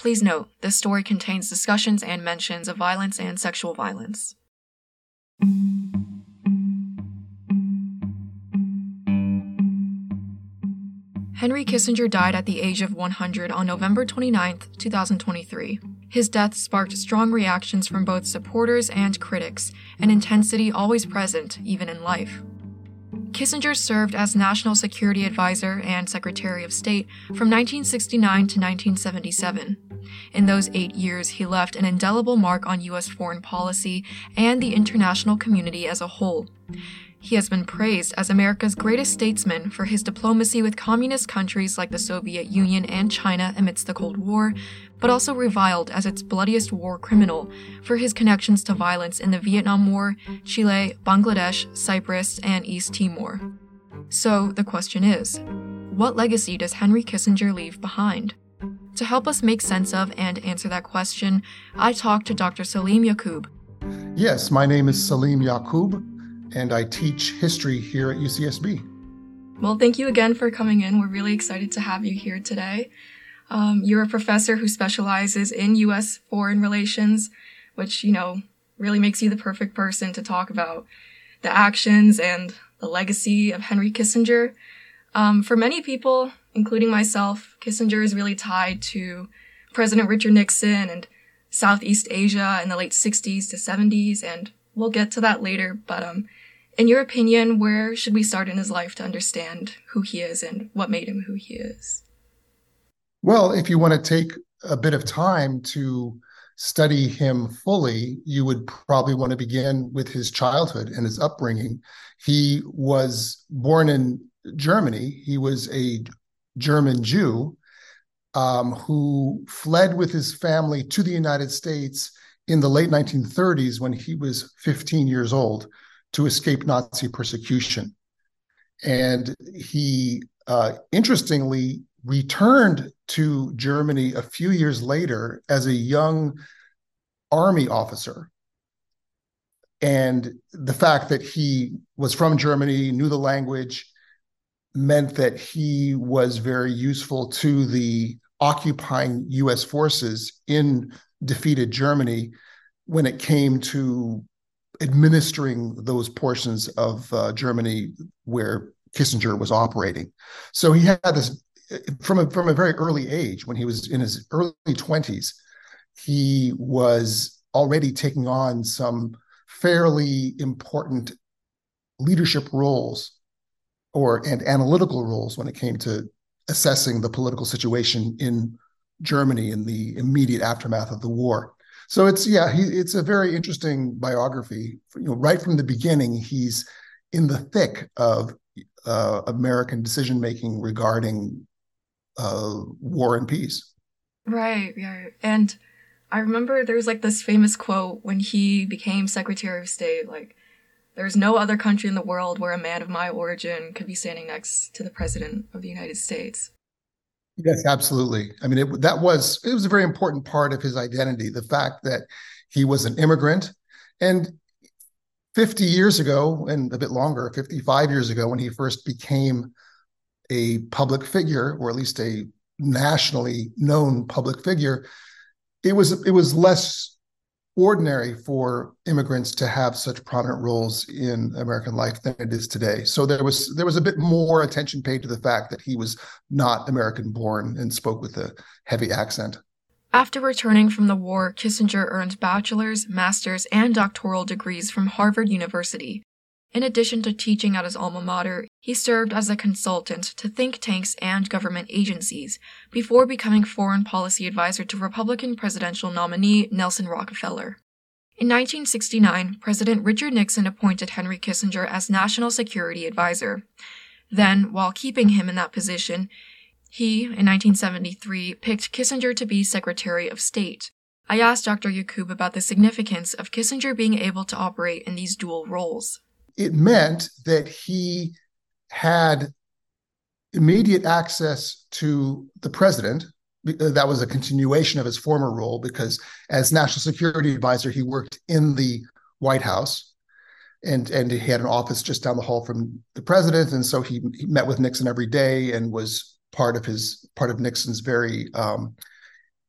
Please note, this story contains discussions and mentions of violence and sexual violence. Henry Kissinger died at the age of 100 on November 29, 2023. His death sparked strong reactions from both supporters and critics, an intensity always present even in life. Kissinger served as National Security Advisor and Secretary of State from 1969 to 1977. In those eight years, he left an indelible mark on U.S. foreign policy and the international community as a whole. He has been praised as America's greatest statesman for his diplomacy with communist countries like the Soviet Union and China amidst the Cold War, but also reviled as its bloodiest war criminal for his connections to violence in the Vietnam War, Chile, Bangladesh, Cyprus, and East Timor. So the question is what legacy does Henry Kissinger leave behind? To help us make sense of and answer that question, I talked to Dr. Salim Yaqub. Yes, my name is Salim Yaqub and I teach history here at UCSB. Well, thank you again for coming in. We're really excited to have you here today. Um, you're a professor who specializes in U.S. foreign relations, which, you know, really makes you the perfect person to talk about the actions and the legacy of Henry Kissinger. Um, for many people, including myself, Kissinger is really tied to President Richard Nixon and Southeast Asia in the late 60s to 70s, and we'll get to that later. But um, in your opinion, where should we start in his life to understand who he is and what made him who he is? Well, if you want to take a bit of time to study him fully, you would probably want to begin with his childhood and his upbringing. He was born in Germany. He was a German Jew um, who fled with his family to the United States in the late 1930s when he was 15 years old to escape Nazi persecution. And he, uh, interestingly, returned to Germany a few years later as a young army officer. And the fact that he was from Germany, knew the language, meant that he was very useful to the occupying US forces in defeated Germany when it came to administering those portions of uh, Germany where Kissinger was operating. So he had this from a, from a very early age, when he was in his early 20s, he was already taking on some fairly important leadership roles or and analytical roles when it came to assessing the political situation in Germany in the immediate aftermath of the war. So it's yeah, he, it's a very interesting biography. You know, right from the beginning, he's in the thick of uh, American decision making regarding uh, war and peace. Right, yeah, and I remember there was like this famous quote when he became Secretary of State, like. There's no other country in the world where a man of my origin could be standing next to the President of the United States. Yes, absolutely. I mean, it, that was it was a very important part of his identity. The fact that he was an immigrant, and 50 years ago, and a bit longer, 55 years ago, when he first became a public figure, or at least a nationally known public figure, it was it was less ordinary for immigrants to have such prominent roles in American life than it is today. So there was there was a bit more attention paid to the fact that he was not American born and spoke with a heavy accent. After returning from the war, Kissinger earned bachelor's, master's, and doctoral degrees from Harvard University. In addition to teaching at his alma mater, he served as a consultant to think tanks and government agencies before becoming foreign policy advisor to Republican presidential nominee Nelson Rockefeller. In 1969, President Richard Nixon appointed Henry Kissinger as National Security Advisor. Then, while keeping him in that position, he, in 1973, picked Kissinger to be Secretary of State. I asked Dr. Yaqub about the significance of Kissinger being able to operate in these dual roles it meant that he had immediate access to the president. Uh, that was a continuation of his former role because, as national security advisor, he worked in the White House, and and he had an office just down the hall from the president, and so he, he met with Nixon every day and was part of his part of Nixon's very um,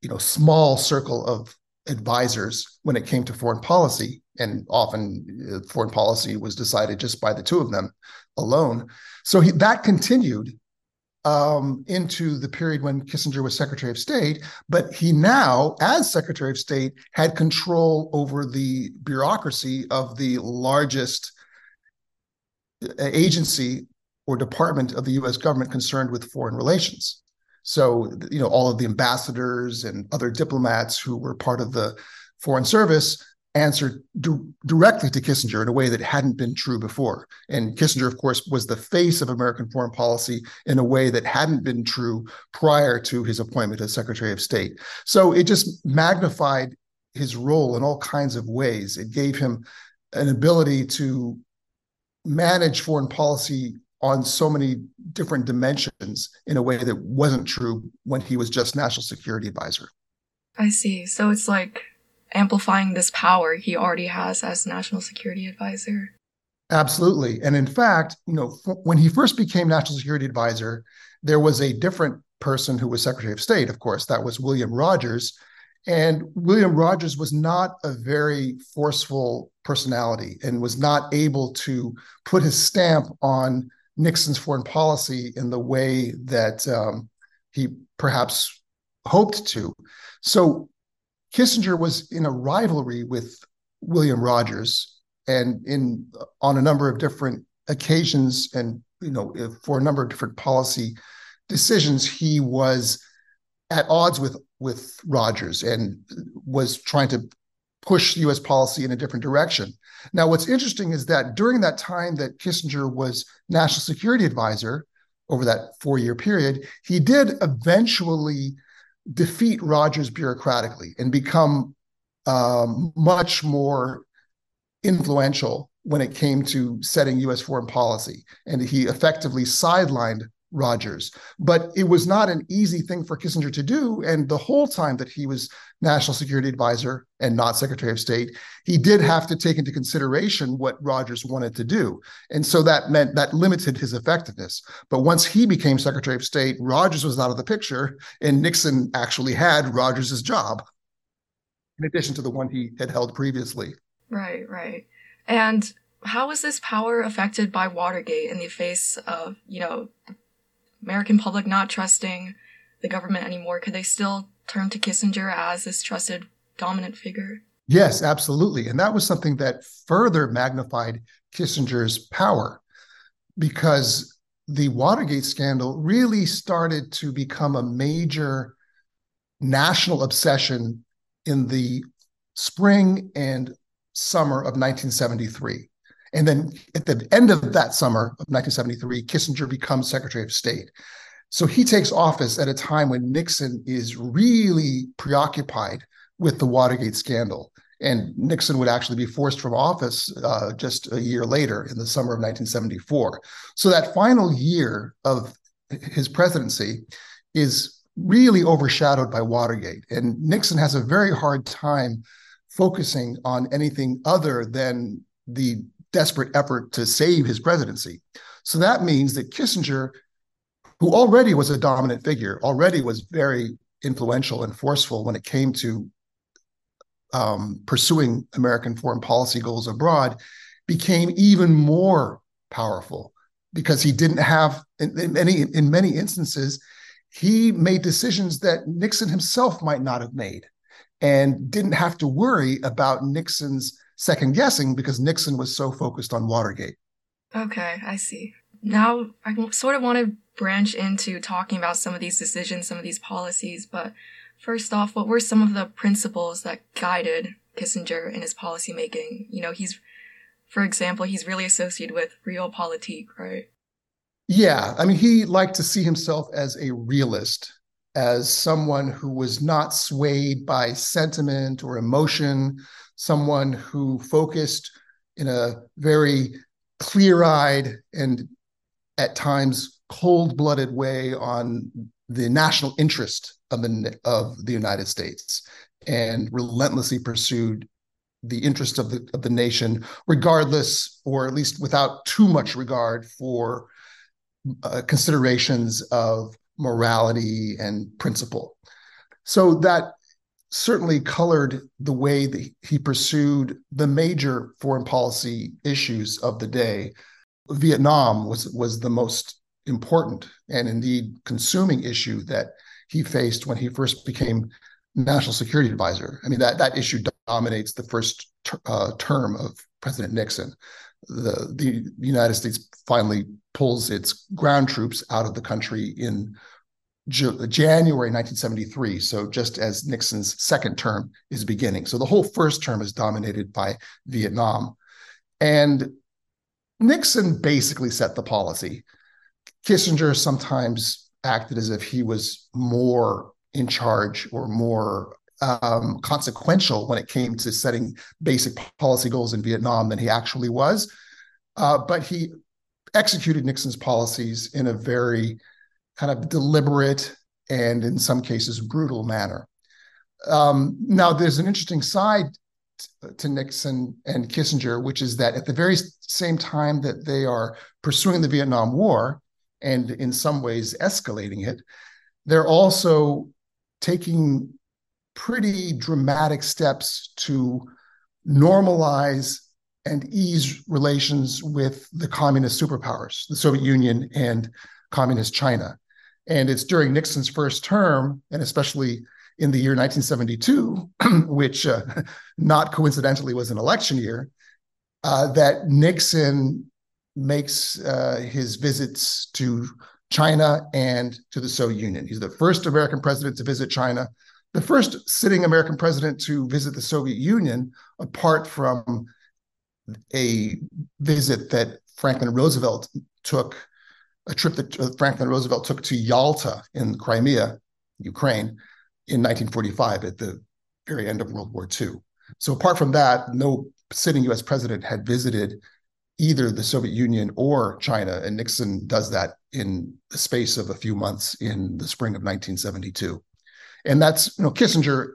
you know small circle of advisors when it came to foreign policy, and often uh, foreign policy was decided just by the two of them alone. So he, that continued um, into the period when Kissinger was Secretary of State, but he now, as Secretary of State, had control over the bureaucracy of the largest uh, agency or department of the U.S. government concerned with foreign relations. So, you know, all of the ambassadors and other diplomats who were part of the Foreign Service answered du- directly to Kissinger in a way that hadn't been true before. And Kissinger, of course, was the face of American foreign policy in a way that hadn't been true prior to his appointment as Secretary of State. So it just magnified his role in all kinds of ways. It gave him an ability to manage foreign policy on so many different dimensions in a way that wasn't true when he was just national security advisor. I see. So it's like amplifying this power he already has as national security advisor. Absolutely. And in fact, you know, when he first became national security advisor, there was a different person who was secretary of state, of course, that was William Rogers. And William Rogers was not a very forceful personality and was not able to put his stamp on Nixon's foreign policy in the way that um, he perhaps hoped to. So Kissinger was in a rivalry with William Rogers, and in on a number of different occasions, and you know, for a number of different policy decisions, he was at odds with with Rogers and was trying to push U.S. policy in a different direction. Now, what's interesting is that during that time that Kissinger was national security advisor over that four year period, he did eventually defeat Rogers bureaucratically and become um, much more influential when it came to setting U.S. foreign policy. And he effectively sidelined Rogers. But it was not an easy thing for Kissinger to do. And the whole time that he was national security advisor and not secretary of state, he did have to take into consideration what Rogers wanted to do. And so that meant that limited his effectiveness. But once he became secretary of state, Rogers was out of the picture, and Nixon actually had Rogers's job, in addition to the one he had held previously. Right, right. And how was this power affected by Watergate in the face of, you know, American public not trusting the government anymore? Could they still turn to Kissinger as this trusted dominant figure? Yes, absolutely. And that was something that further magnified Kissinger's power because the Watergate scandal really started to become a major national obsession in the spring and summer of 1973. And then at the end of that summer of 1973, Kissinger becomes Secretary of State. So he takes office at a time when Nixon is really preoccupied with the Watergate scandal. And Nixon would actually be forced from office uh, just a year later in the summer of 1974. So that final year of his presidency is really overshadowed by Watergate. And Nixon has a very hard time focusing on anything other than the desperate effort to save his presidency. So that means that Kissinger, who already was a dominant figure, already was very influential and forceful when it came to um, pursuing American foreign policy goals abroad, became even more powerful because he didn't have, in, in many in many instances, he made decisions that Nixon himself might not have made, and didn't have to worry about Nixon's second guessing because Nixon was so focused on Watergate. Okay, I see. Now I sort of want to branch into talking about some of these decisions, some of these policies, but first off, what were some of the principles that guided Kissinger in his policymaking? You know, he's, for example, he's really associated with realpolitik, right? Yeah, I mean, he liked to see himself as a realist, as someone who was not swayed by sentiment or emotion, someone who focused in a very clear eyed and at times cold blooded way on the national interest of the, of the United States and relentlessly pursued the interest of the, of the nation, regardless, or at least without too much regard for uh, considerations of morality and principle. So that certainly colored the way that he pursued the major foreign policy issues of the day. Vietnam was was the most important and indeed consuming issue that he faced when he first became national security advisor. I mean that that issue dominates the first ter- uh, term of President Nixon. The the United States finally pulls its ground troops out of the country in January 1973. So just as Nixon's second term is beginning. So the whole first term is dominated by Vietnam. And Nixon basically set the policy. Kissinger sometimes acted as if he was more in charge or more um, consequential when it came to setting basic policy goals in Vietnam than he actually was. Uh, but he executed Nixon's policies in a very kind of deliberate and in some cases brutal manner. Um, now, there's an interesting side to Nixon and Kissinger, which is that at the very same time that they are pursuing the Vietnam War and in some ways escalating it, they're also taking pretty dramatic steps to normalize and ease relations with the communist superpowers, the Soviet Union and communist China. And it's during Nixon's first term, and especially in the year 1972, which uh, not coincidentally was an election year, uh, that Nixon makes uh, his visits to China and to the Soviet Union. He's the first American president to visit China, the first sitting American president to visit the Soviet Union, apart from a visit that Franklin Roosevelt took a trip that uh, Franklin Roosevelt took to Yalta in Crimea, Ukraine, in 1945 at the very end of World War II. So apart from that, no sitting U.S. president had visited either the Soviet Union or China, and Nixon does that in the space of a few months in the spring of 1972. And that's you know Kissinger.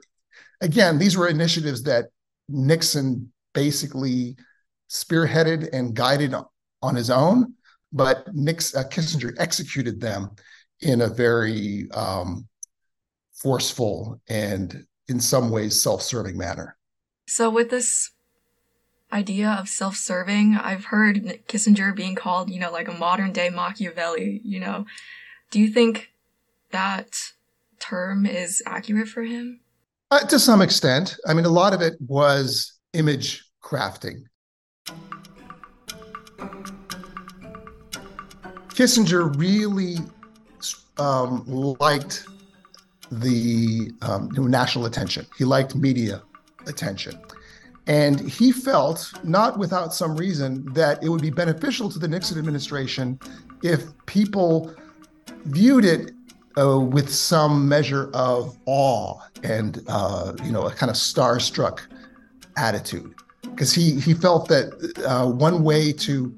Again, these were initiatives that Nixon basically spearheaded and guided on his own but Nix, uh, Kissinger executed them in a very um, forceful and, in some ways, self-serving manner. So, with this idea of self-serving, I've heard Kissinger being called, you know, like a modern-day Machiavelli. You know, do you think that term is accurate for him? Uh, to some extent. I mean, a lot of it was image crafting. Kissinger really um, liked the um, national attention. He liked media attention. And he felt, not without some reason, that it would be beneficial to the Nixon administration if people viewed it uh, with some measure of awe and uh, you know a kind of starstruck attitude, because he he felt that uh, one way to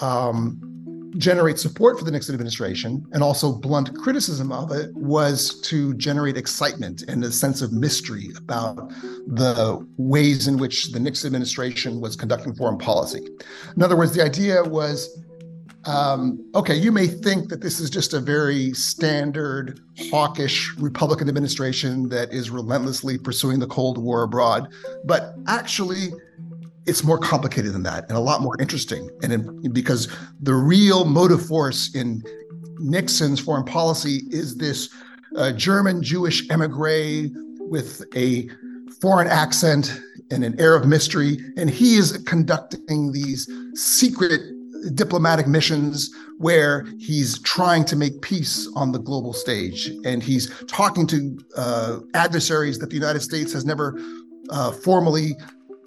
um, generate support for the Nixon administration and also blunt criticism of it was to generate excitement and a sense of mystery about the ways in which the Nixon administration was conducting foreign policy. In other words, the idea was um, okay, you may think that this is just a very standard hawkish Republican administration that is relentlessly pursuing the Cold War abroad, but actually, it's more complicated than that and a lot more interesting. And in, because the real motive force in Nixon's foreign policy is this uh, German Jewish emigre with a foreign accent and an air of mystery. And he is conducting these secret diplomatic missions where he's trying to make peace on the global stage. And he's talking to uh, adversaries that the United States has never uh, formally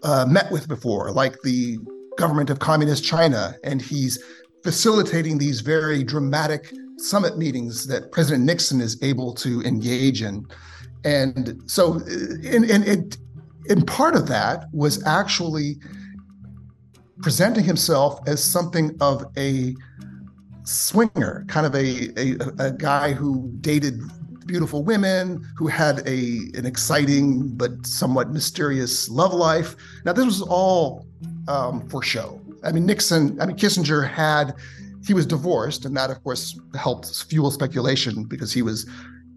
uh, met with before, like the government of communist China, and he's facilitating these very dramatic summit meetings that President Nixon is able to engage in. And so, in, in, in, in part of that was actually presenting himself as something of a swinger, kind of a, a, a guy who dated beautiful women, who had a an exciting but somewhat mysterious love life. Now, this was all um, for show. I mean, Nixon, I mean, Kissinger had, he was divorced, and that, of course, helped fuel speculation because he was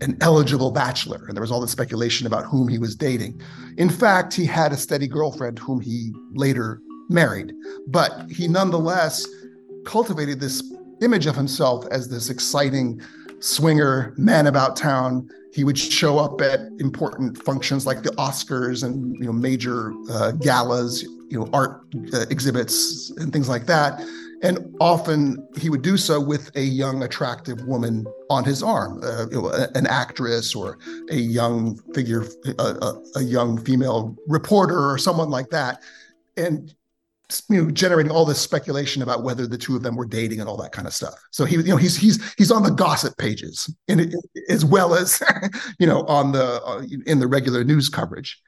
an eligible bachelor, and there was all this speculation about whom he was dating. In fact, he had a steady girlfriend whom he later married, but he nonetheless cultivated this image of himself as this exciting swinger man about town. He would show up at important functions like the Oscars and you know major uh, galas, you know art uh, exhibits and things like that. And often he would do so with a young, attractive woman on his arm, uh, you know, an actress or a young figure, a, a, a young female reporter or someone like that. And you know generating all this speculation about whether the two of them were dating and all that kind of stuff. So he you know he's he's he's on the gossip pages in, as well as you know on the uh, in the regular news coverage.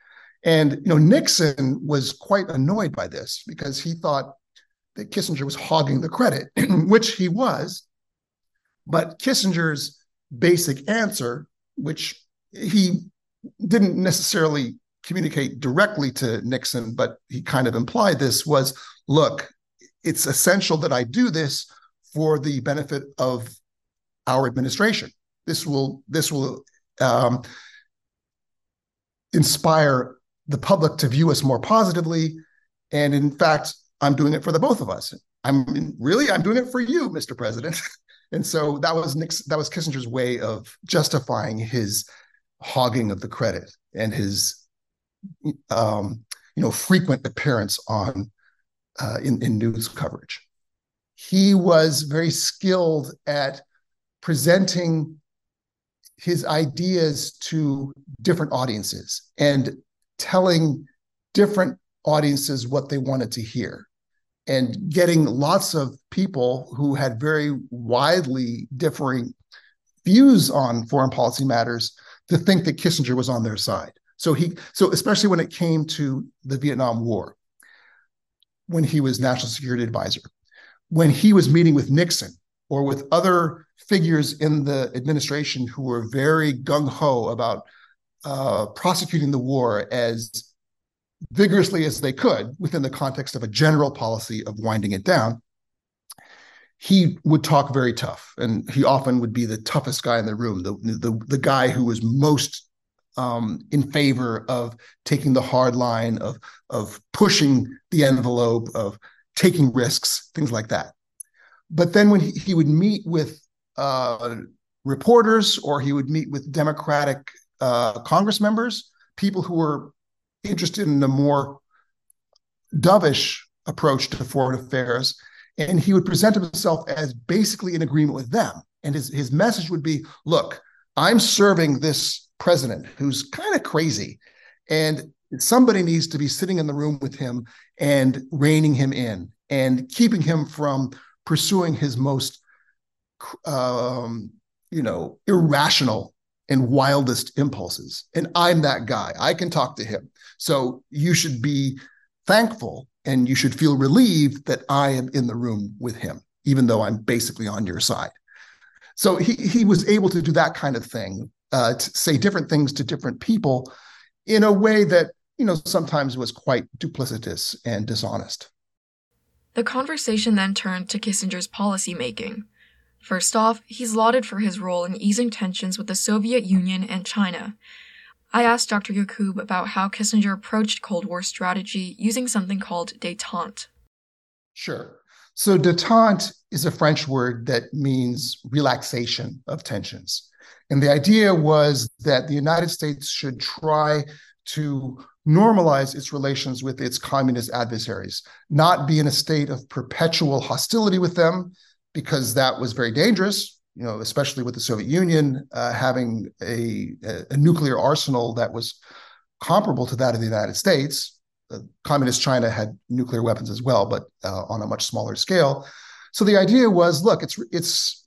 And you know nixon was quite annoyed by this because he thought that kissinger was hogging the credit which he was. But kissinger's basic answer which he didn't necessarily communicate directly to Nixon, but he kind of implied this was look, it's essential that I do this for the benefit of our administration. This will this will um, inspire the public to view us more positively, and in fact, I'm doing it for the both of us. I'm really I'm doing it for you, Mr. President. and so that was Nixon, that was Kissinger's way of justifying his hogging of the credit and his um, you know, frequent appearance on uh, in, in news coverage. He was very skilled at presenting his ideas to different audiences and telling different audiences what they wanted to hear and getting lots of people who had very widely differing views on foreign policy matters to think that Kissinger was on their side. So he so especially when it came to the Vietnam War, when he was national security advisor, when he was meeting with Nixon or with other figures in the administration who were very gung ho about uh, prosecuting the war as vigorously as they could within the context of a general policy of winding it down, he would talk very tough, and he often would be the toughest guy in the room, the the, the guy who was most um, in favor of taking the hard line of of pushing the envelope of taking risks, things like that. But then when he, he would meet with uh, reporters or he would meet with Democratic uh, Congress members, people who were interested in a more dovish approach to foreign affairs, and he would present himself as basically in agreement with them. And his, his message would be, look, I'm serving this president who's kind of crazy. And somebody needs to be sitting in the room with him and reining him in and keeping him from pursuing his most, um, you know, irrational and wildest impulses. And I'm that guy. I can talk to him. So you should be thankful and you should feel relieved that I am in the room with him, even though I'm basically on your side. So he he was able to do that kind of thing uh, to say different things to different people in a way that you know sometimes was quite duplicitous and dishonest. The conversation then turned to Kissinger's policymaking. First off, he's lauded for his role in easing tensions with the Soviet Union and China. I asked Dr. Yaqub about how Kissinger approached Cold War strategy using something called detente. Sure. So, detente is a French word that means relaxation of tensions. And the idea was that the United States should try to normalize its relations with its communist adversaries, not be in a state of perpetual hostility with them, because that was very dangerous. You know, especially with the Soviet Union uh, having a, a, nuclear arsenal that was comparable to that of the United States. Uh, communist China had nuclear weapons as well, but uh, on a much smaller scale. So the idea was, look, it's it's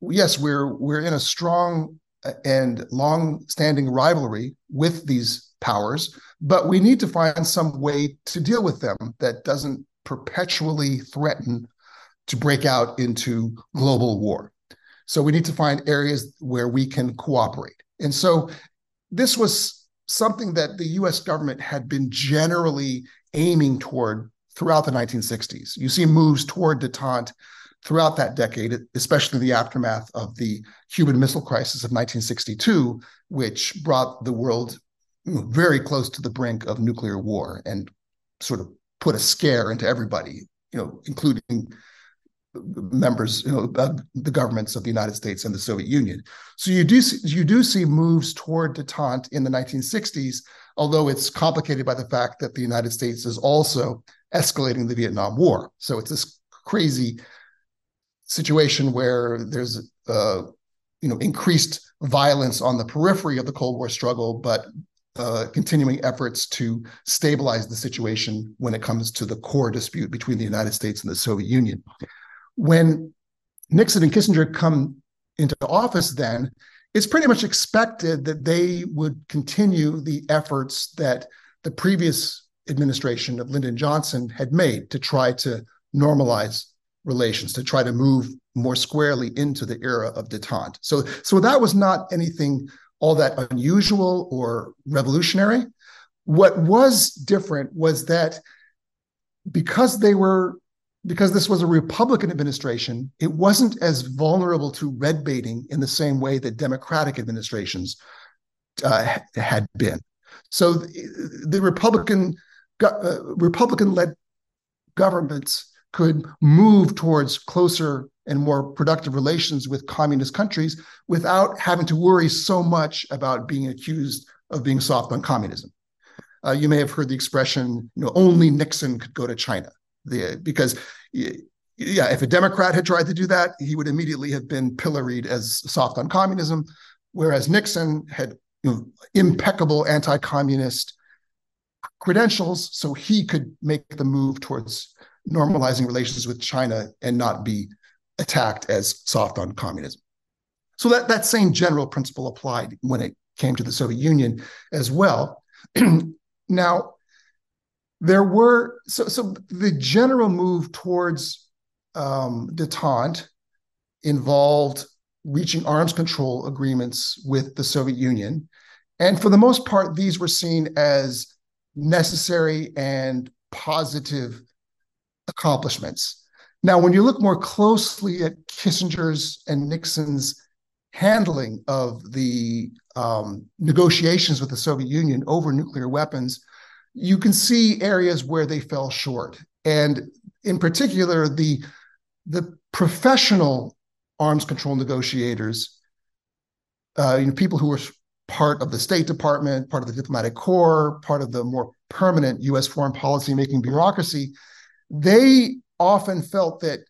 yes, we're we're in a strong uh, and long-standing rivalry with these powers, but we need to find some way to deal with them that doesn't perpetually threaten to break out into global war. So we need to find areas where we can cooperate. And so this was something that the US government had been generally aiming toward throughout the 1960s. You see moves toward detente throughout that decade, especially the aftermath of the Cuban Missile Crisis of 1962, which brought the world very close to the brink of nuclear war and sort of put a scare into everybody, you know, including members, you know, the governments of the United States and the Soviet Union. So you do see, you do see moves toward detente in the 1960s, although it's complicated by the fact that the United States is also escalating the Vietnam War. So it's this crazy situation where there's uh, you know increased violence on the periphery of the Cold War struggle, but uh, continuing efforts to stabilize the situation when it comes to the core dispute between the United States and the Soviet Union. When Nixon and Kissinger come into office, then it's pretty much expected that they would continue the efforts that the previous administration of Lyndon Johnson had made to try to normalize relations, to try to move more squarely into the era of detente. So, so that was not anything all that unusual or revolutionary. What was different was that because they were because this was a Republican administration, it wasn't as vulnerable to red baiting in the same way that Democratic administrations uh, had been. So the, the Republican uh, Republican-led governments could move towards closer and more productive relations with communist countries without having to worry so much about being accused of being soft on communism. Uh, you may have heard the expression, you know, only Nixon could go to China the, because yeah, if a Democrat had tried to do that, he would immediately have been pilloried as soft on communism, whereas Nixon had you know, impeccable anti-communist credentials, so he could make the move towards normalizing relations with China and not be attacked as soft on communism. So that, that same general principle applied when it came to the Soviet Union as well. now, there were so so the general move towards um, detente involved reaching arms control agreements with the Soviet Union, and for the most part, these were seen as necessary and positive accomplishments. Now, when you look more closely at Kissinger's and Nixon's handling of the um, negotiations with the Soviet Union over nuclear weapons, you can see areas where they fell short. And in particular, the, the professional arms control negotiators, uh, you know, people who were part of the State Department, part of the diplomatic corps, part of the more permanent US foreign policy making bureaucracy, they often felt that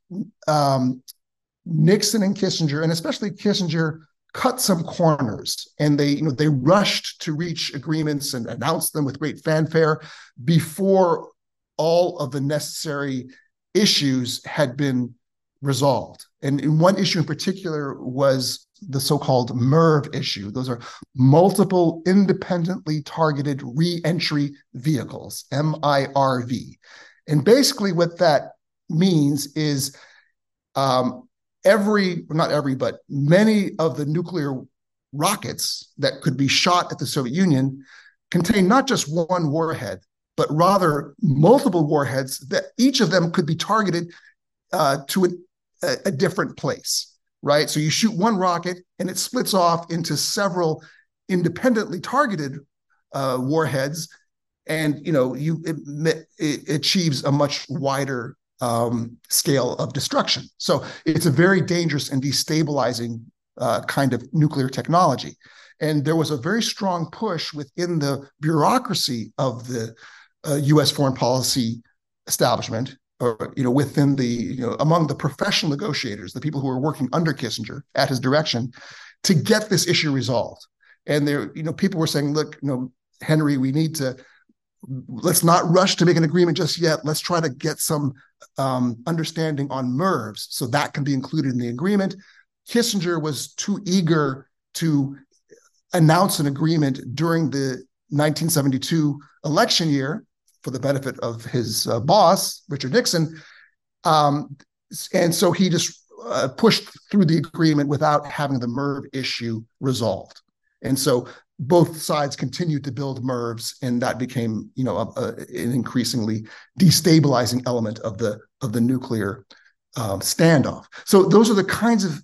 um, Nixon and Kissinger, and especially Kissinger, cut some corners and they you know they rushed to reach agreements and announce them with great fanfare before all of the necessary issues had been resolved. And one issue in particular was the so-called MIRV issue. Those are multiple independently targeted re-entry vehicles MIRV and basically what that means is um, every, not every, but many of the nuclear rockets that could be shot at the Soviet Union contain not just one warhead, but rather multiple warheads that each of them could be targeted uh, to a, a, different place, right? So you shoot one rocket and it splits off into several independently targeted uh, warheads, and you know you it, it achieves a much wider um, scale of destruction. So it's a very dangerous and destabilizing uh, kind of nuclear technology. And there was a very strong push within the bureaucracy of the uh, U.S. foreign policy establishment, or you know, within the you know, among the professional negotiators, the people who were working under Kissinger at his direction, to get this issue resolved. And there, you know, people were saying, "Look, you know, Henry, we need to let's not rush to make an agreement just yet. Let's try to get some um, understanding on MIRVs so that can be included in the agreement. Kissinger was too eager to announce an agreement during the 1972 election year for the benefit of his uh, boss, Richard Nixon. Um, and so he just uh, pushed through the agreement without having the MIRV issue resolved. And so both sides continued to build MIRVs, and that became, you know, a, a, an increasingly destabilizing element of the of the nuclear um, standoff. So those are the kinds of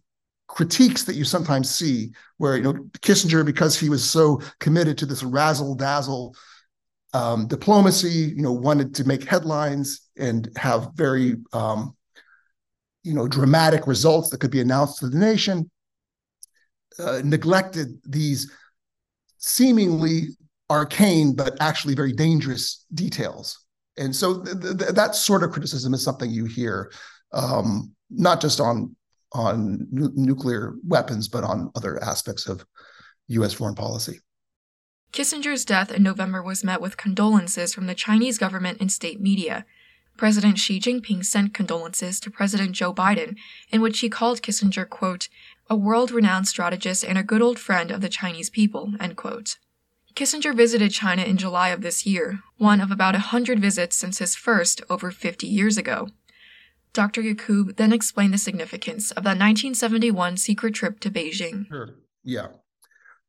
critiques that you sometimes see where you know Kissinger because he was so committed to this razzle dazzle um, diplomacy you know wanted to make headlines and have very um, you know dramatic results that could be announced to the nation uh, neglected these seemingly arcane but actually very dangerous details and so th- th- that sort of criticism is something you hear um, not just on on nu- nuclear weapons, but on other aspects of U.S. foreign policy. Kissinger's death in November was met with condolences from the Chinese government and state media. President Xi Jinping sent condolences to President Joe Biden, in which he called Kissinger, quote, a world renowned strategist and a good old friend of the Chinese people, end quote. Kissinger visited China in July of this year, one of about a hundred visits since his first over 50 years ago. Dr. Yaqub then explained the significance of that 1971 secret trip to Beijing. Sure. Yeah.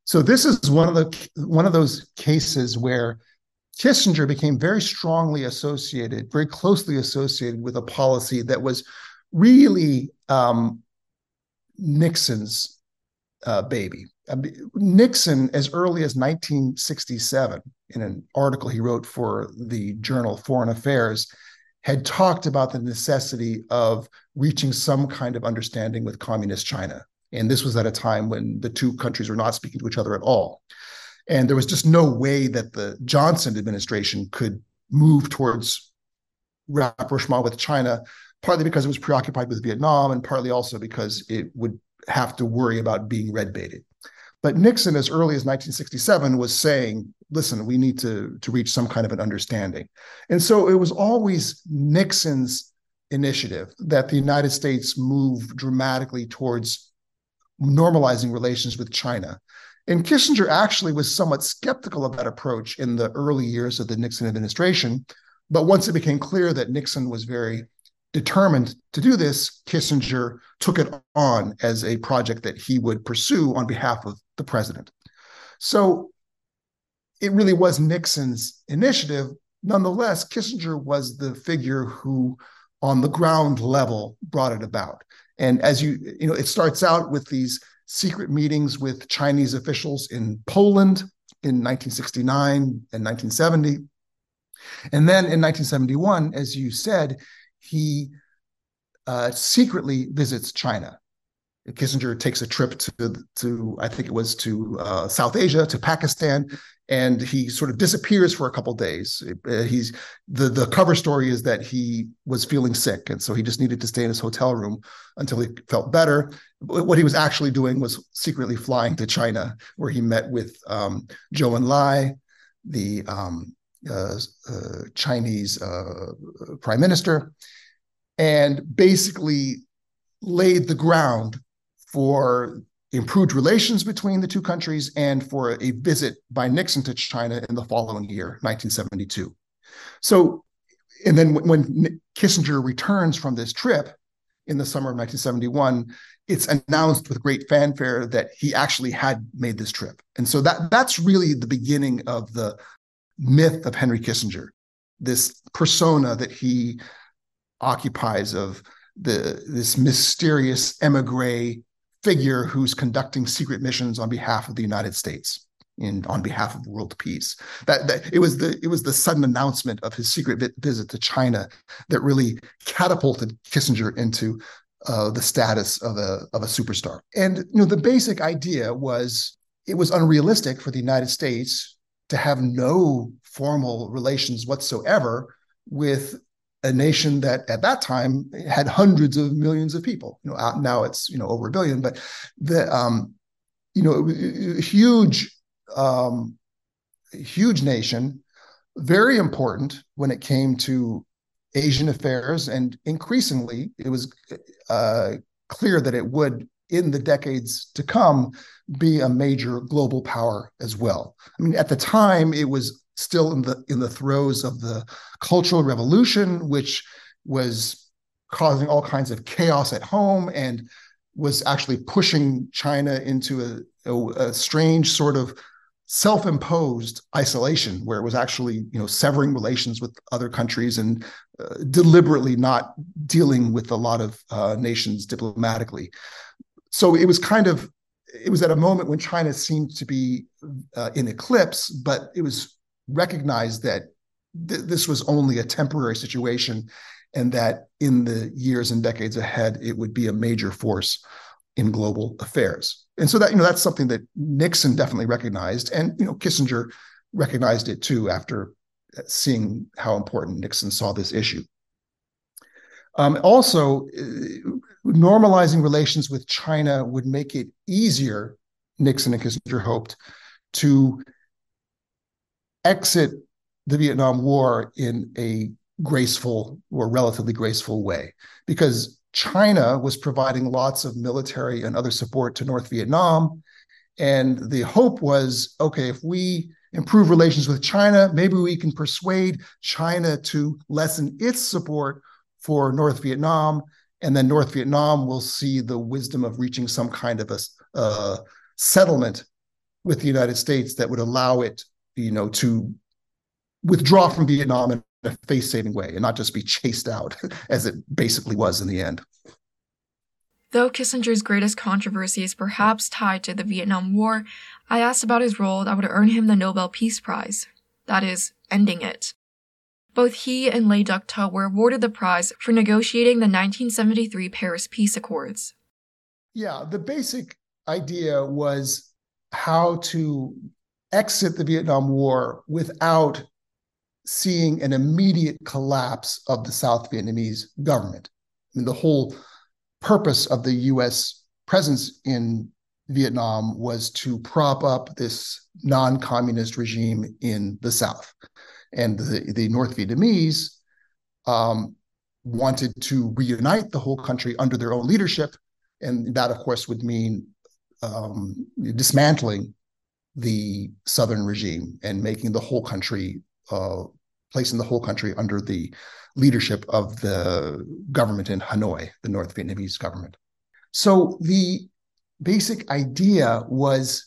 So this is one of the one of those cases where Kissinger became very strongly associated, very closely associated with a policy that was really um, Nixon's uh, baby. Nixon, as early as 1967, in an article he wrote for the journal Foreign Affairs, had talked about the necessity of reaching some kind of understanding with communist China. And this was at a time when the two countries were not speaking to each other at all. And there was just no way that the Johnson administration could move towards rapprochement with China, partly because it was preoccupied with Vietnam, and partly also because it would have to worry about being red baited. But Nixon, as early as 1967, was saying, listen, we need to, to reach some kind of an understanding. And so it was always Nixon's initiative that the United States move dramatically towards normalizing relations with China. And Kissinger actually was somewhat skeptical of that approach in the early years of the Nixon administration. But once it became clear that Nixon was very determined to do this, Kissinger took it on as a project that he would pursue on behalf of the president. So it really was Nixon's initiative. Nonetheless, Kissinger was the figure who, on the ground level, brought it about. And as you, you know, it starts out with these secret meetings with Chinese officials in Poland in 1969 and 1970. And then in 1971, as you said, he uh, secretly visits China. Kissinger takes a trip to, to I think it was to uh, South Asia, to Pakistan, and he sort of disappears for a couple days. Uh, he's the the cover story is that he was feeling sick, and so he just needed to stay in his hotel room until he felt better. What he was actually doing was secretly flying to China, where he met with um, Zhou Enlai, the um, Chinese uh, prime minister, and basically laid the ground for improved relations between the two countries and for a visit by Nixon to China in the following year, 1972. So, and then when Kissinger returns from this trip in the summer of 1971, it's announced with great fanfare that he actually had made this trip. And so that that's really the beginning of the myth of Henry Kissinger, this persona that he occupies of the this mysterious emigre figure who's conducting secret missions on behalf of the United States and on behalf of world peace. That, that it was the it was the sudden announcement of his secret vi- visit to China that really catapulted Kissinger into uh, the status of a of a superstar. And you know the basic idea was it was unrealistic for the United States to have no formal relations whatsoever with a nation that at that time had hundreds of millions of people. You know, now it's you know over a billion, but the um, you know huge um, huge nation, very important when it came to Asian affairs, and increasingly it was uh, clear that it would in the decades to come be a major global power as well. I mean, at the time, it was still in the in the throes of the cultural revolution, which was causing all kinds of chaos at home and was actually pushing China into a, a, a strange sort of self-imposed isolation where it was actually you know severing relations with other countries and uh, deliberately not dealing with a lot of uh, nations diplomatically so it was kind of it was at a moment when china seemed to be uh, in eclipse but it was recognized that th- this was only a temporary situation and that in the years and decades ahead it would be a major force in global affairs. And so that you know that's something that Nixon definitely recognized, and you know Kissinger recognized it too after seeing how important Nixon saw this issue. Um, also, uh, normalizing relations with China would make it easier, Nixon and Kissinger hoped, to exit the Vietnam War in a graceful or relatively graceful way. Because China was providing lots of military and other support to North Vietnam. And the hope was okay, if we improve relations with China, maybe we can persuade China to lessen its support for North Vietnam. And then North Vietnam will see the wisdom of reaching some kind of a uh, settlement with the United States that would allow it, you know, to withdraw from Vietnam in a face saving way and not just be chased out as it basically was in the end. Though Kissinger's greatest controversy is perhaps tied to the Vietnam War, I asked about his role that would earn him the Nobel Peace Prize. That is, ending it. Both he and Le Duc Tho were awarded the prize for negotiating the 1973 Paris Peace Accords. Yeah, the basic idea was how to exit the Vietnam War without seeing an immediate collapse of the South Vietnamese government. I mean, the whole purpose of the US presence in Vietnam was to prop up this non communist regime in the South. And the, the North Vietnamese um, wanted to reunite the whole country under their own leadership. And that, of course, would mean um, dismantling the Southern regime and making the whole country uh, placing the whole country under the leadership of the government in Hanoi, the North Vietnamese government. So the basic idea was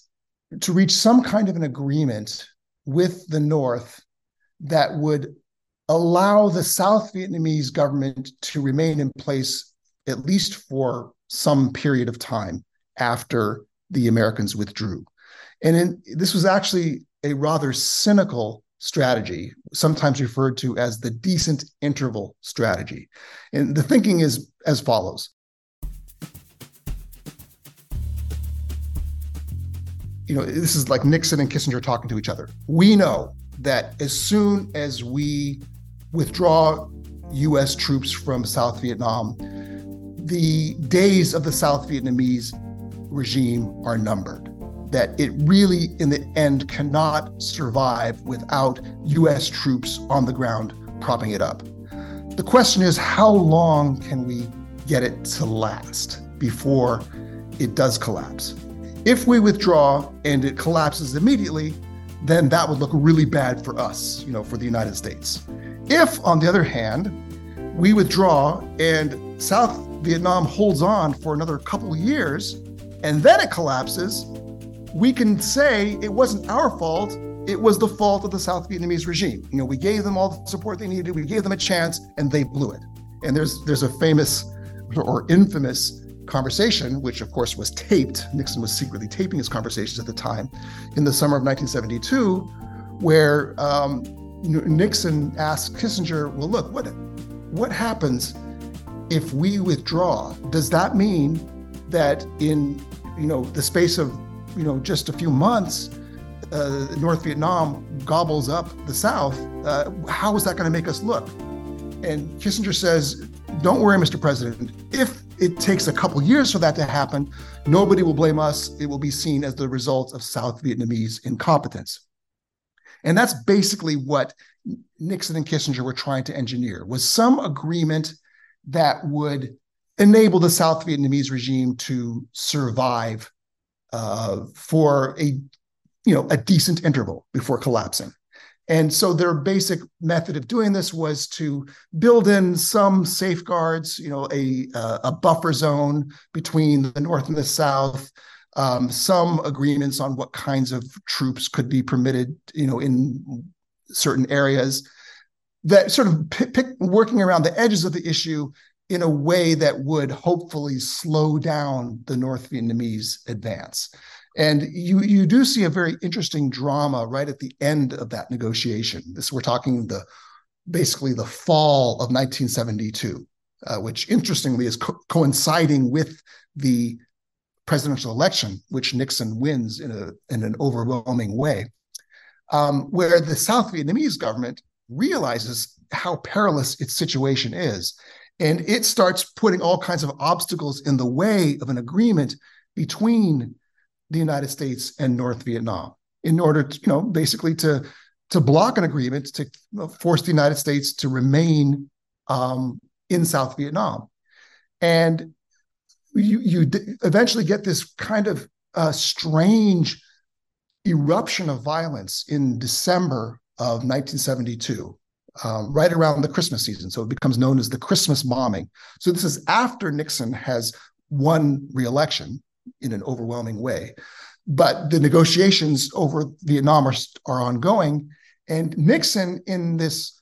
to reach some kind of an agreement with the North that would allow the South Vietnamese government to remain in place at least for some period of time after the Americans withdrew. And in, this was actually a rather cynical strategy, sometimes referred to as the decent interval strategy. And the thinking is as follows. You know, this is like Nixon and Kissinger talking to each other. We know that as soon as we withdraw US troops from South Vietnam, the days of the South Vietnamese regime are numbered that it really, in the end, cannot survive without US troops on the ground propping it up. The question is, how long can we get it to last before it does collapse? If we withdraw and it collapses immediately, then that would look really bad for us, you know, for the United States. If, on the other hand, we withdraw and South Vietnam holds on for another couple years and then it collapses, we can say it wasn't our fault. It was the fault of the South Vietnamese regime. You know, we gave them all the support they needed. We gave them a chance, and they blew it. And there's there's a famous or infamous conversation, which of course was taped. Nixon was secretly taping his conversations at the time, in the summer of 1972, where um, Nixon asked Kissinger, "Well, look, what what happens if we withdraw? Does that mean that in you know the space of you know just a few months, uh, North Vietnam gobbles up the South, uh, how is that going to make us look? And Kissinger says, "Don't worry, Mr. President. If it takes a couple years for that to happen, nobody will blame us. It will be seen as the result of South Vietnamese incompetence." And that's basically what Nixon and Kissinger were trying to engineer was some agreement that would enable the South Vietnamese regime to survive uh, for a you know a decent interval before collapsing. And so their basic method of doing this was to build in some safeguards, you know, a uh, a buffer zone between the north and the south, um, some agreements on what kinds of troops could be permitted, you know, in certain areas that sort of pick, pick, working around the edges of the issue in a way that would hopefully slow down the North Vietnamese advance. And you you do see a very interesting drama right at the end of that negotiation. This we're talking the basically the fall of 1972, uh, which interestingly is co- coinciding with the presidential election, which Nixon wins in a in an overwhelming way, um, where the South Vietnamese government realizes how perilous its situation is, and it starts putting all kinds of obstacles in the way of an agreement between the United States and North Vietnam in order to, you know, basically to to block an agreement to force the United States to remain um, in South Vietnam. And you you eventually get this kind of uh, strange eruption of violence in December of 1972, um, right around the Christmas season. So it becomes known as the Christmas bombing. So this is after Nixon has won re-election in an overwhelming way, but the negotiations over Vietnam are, are ongoing, and Nixon in this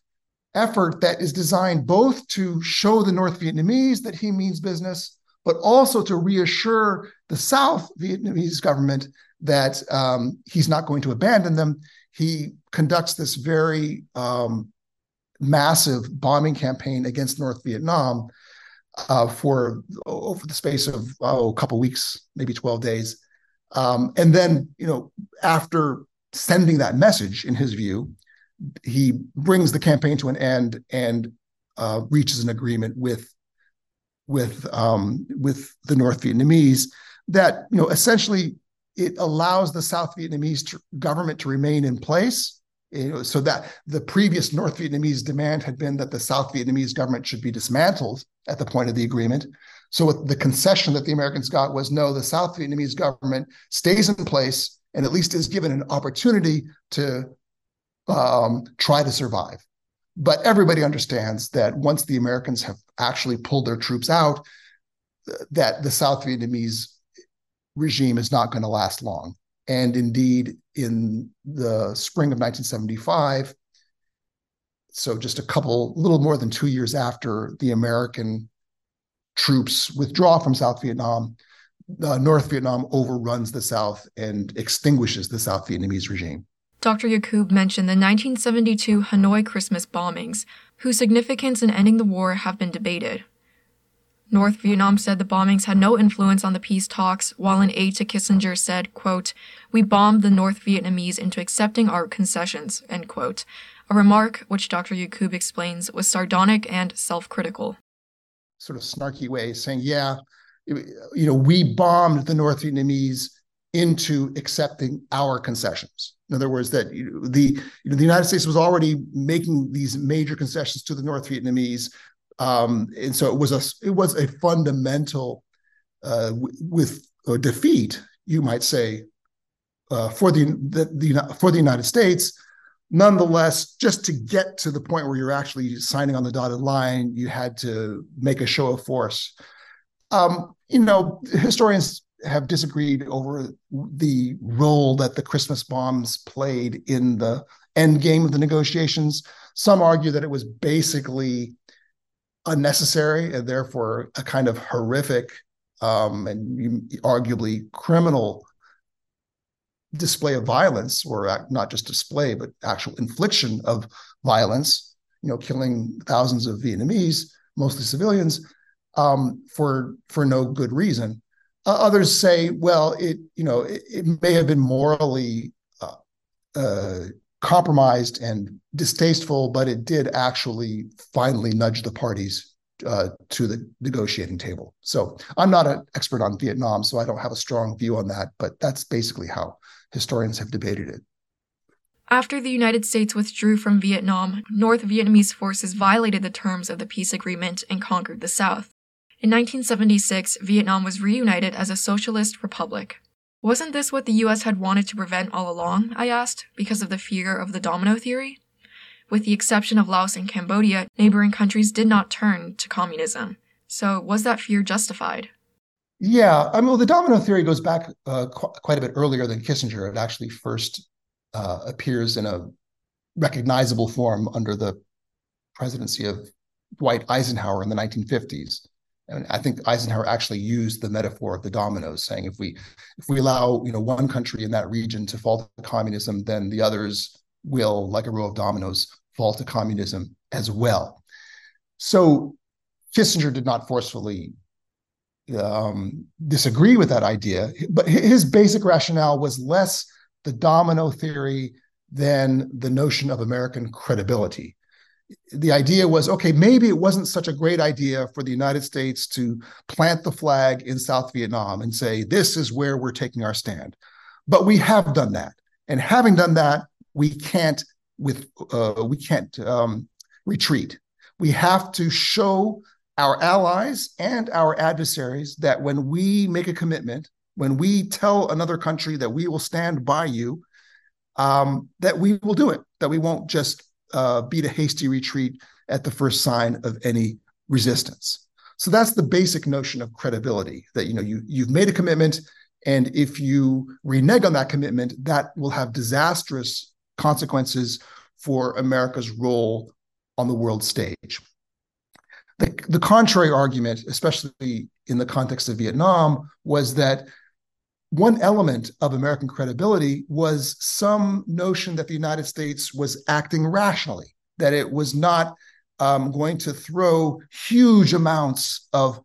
effort that is designed both to show the North Vietnamese that he means business but also to reassure the South Vietnamese government that um, he's not going to abandon them. He conducts this very um, massive bombing campaign against North Vietnam uh, for over the space of oh, a couple weeks, maybe 12 days. Um, and then, you know, after sending that message, in his view, he brings the campaign to an end and uh, reaches an agreement with with um, with the North Vietnamese that you know essentially it allows the South Vietnamese to, government to remain in place. You know, so that the previous North Vietnamese demand had been that the South Vietnamese government should be dismantled at the point of the agreement. So the concession that the Americans got was no, the South Vietnamese government stays in place and at least is given an opportunity to um, try to survive. But everybody understands that once the Americans have actually pulled their troops out, that the South Vietnamese regime is not going to last long. And indeed, in the spring of 1975, so just a couple, little more than two years after the American troops withdraw from South Vietnam, uh, North Vietnam overruns the South and extinguishes the South Vietnamese regime. Dr. Yaqub mentioned the 1972 Hanoi Christmas bombings, whose significance in ending the war have been debated. North Vietnam said the bombings had no influence on the peace talks, while an aide to Kissinger said, quote, We bombed the North Vietnamese into accepting our concessions, end quote, a remark which Dr. Yaqub explains was sardonic and self-critical. Sort of snarky way saying, yeah, you know, we bombed the North Vietnamese into accepting our concessions. In other words, that the you know, the United States was already making these major concessions to the North Vietnamese, um, and so it was a it was a fundamental uh, with a defeat, you might say, uh, for the, the, the for the United States. Nonetheless, just to get to the point where you're actually signing on the dotted line, you had to make a show of force. Um, you know, historians have disagreed over the role that the Christmas bombs played in the end game of the negotiations. Some argue that it was basically unnecessary and therefore a kind of horrific um, and arguably criminal display of violence, or not just display, but actual infliction of violence. You know, killing thousands of Vietnamese, mostly civilians, um, for for no good reason. Uh, others say, well, it you know it, it may have been morally uh, uh, compromised and distasteful, but it did actually finally nudge the parties uh, to the negotiating table. So I'm not an expert on Vietnam, so I don't have a strong view on that, but that's basically how historians have debated it. After the United States withdrew from Vietnam, North Vietnamese forces violated the terms of the peace agreement and conquered the South. In 1976, Vietnam was reunited as a socialist republic. Wasn't this what the US had wanted to prevent all along? I asked, because of the fear of the domino theory? With the exception of Laos and Cambodia, neighboring countries did not turn to communism. So, was that fear justified? Yeah, I mean, well, the domino theory goes back uh, qu- quite a bit earlier than Kissinger. It actually first uh, appears in a recognizable form under the presidency of Dwight Eisenhower in the 1950s. And I think Eisenhower actually used the metaphor of the dominoes, saying if we if we allow you know one country in that region to fall to communism, then the others will, like a row of dominoes, fall to communism as well. So Kissinger did not forcefully um, disagree with that idea, but his basic rationale was less the domino theory than the notion of American credibility the idea was okay, maybe it wasn't such a great idea for the United States to plant the flag in South Vietnam and say, this is where we're taking our stand. But we have done that. And having done that, we can't with uh, we can't um, retreat. We have to show our allies and our adversaries that when we make a commitment, when we tell another country that we will stand by you, um, that we will do it, that we won't just uh, beat a hasty retreat at the first sign of any resistance. So that's the basic notion of credibility that you know you you've made a commitment and if you renege on that commitment that will have disastrous consequences for America's role on the world stage. The, the contrary argument, especially in the context of Vietnam, was that one element of American credibility was some notion that the United States was acting rationally, that it was not um, going to throw huge amounts of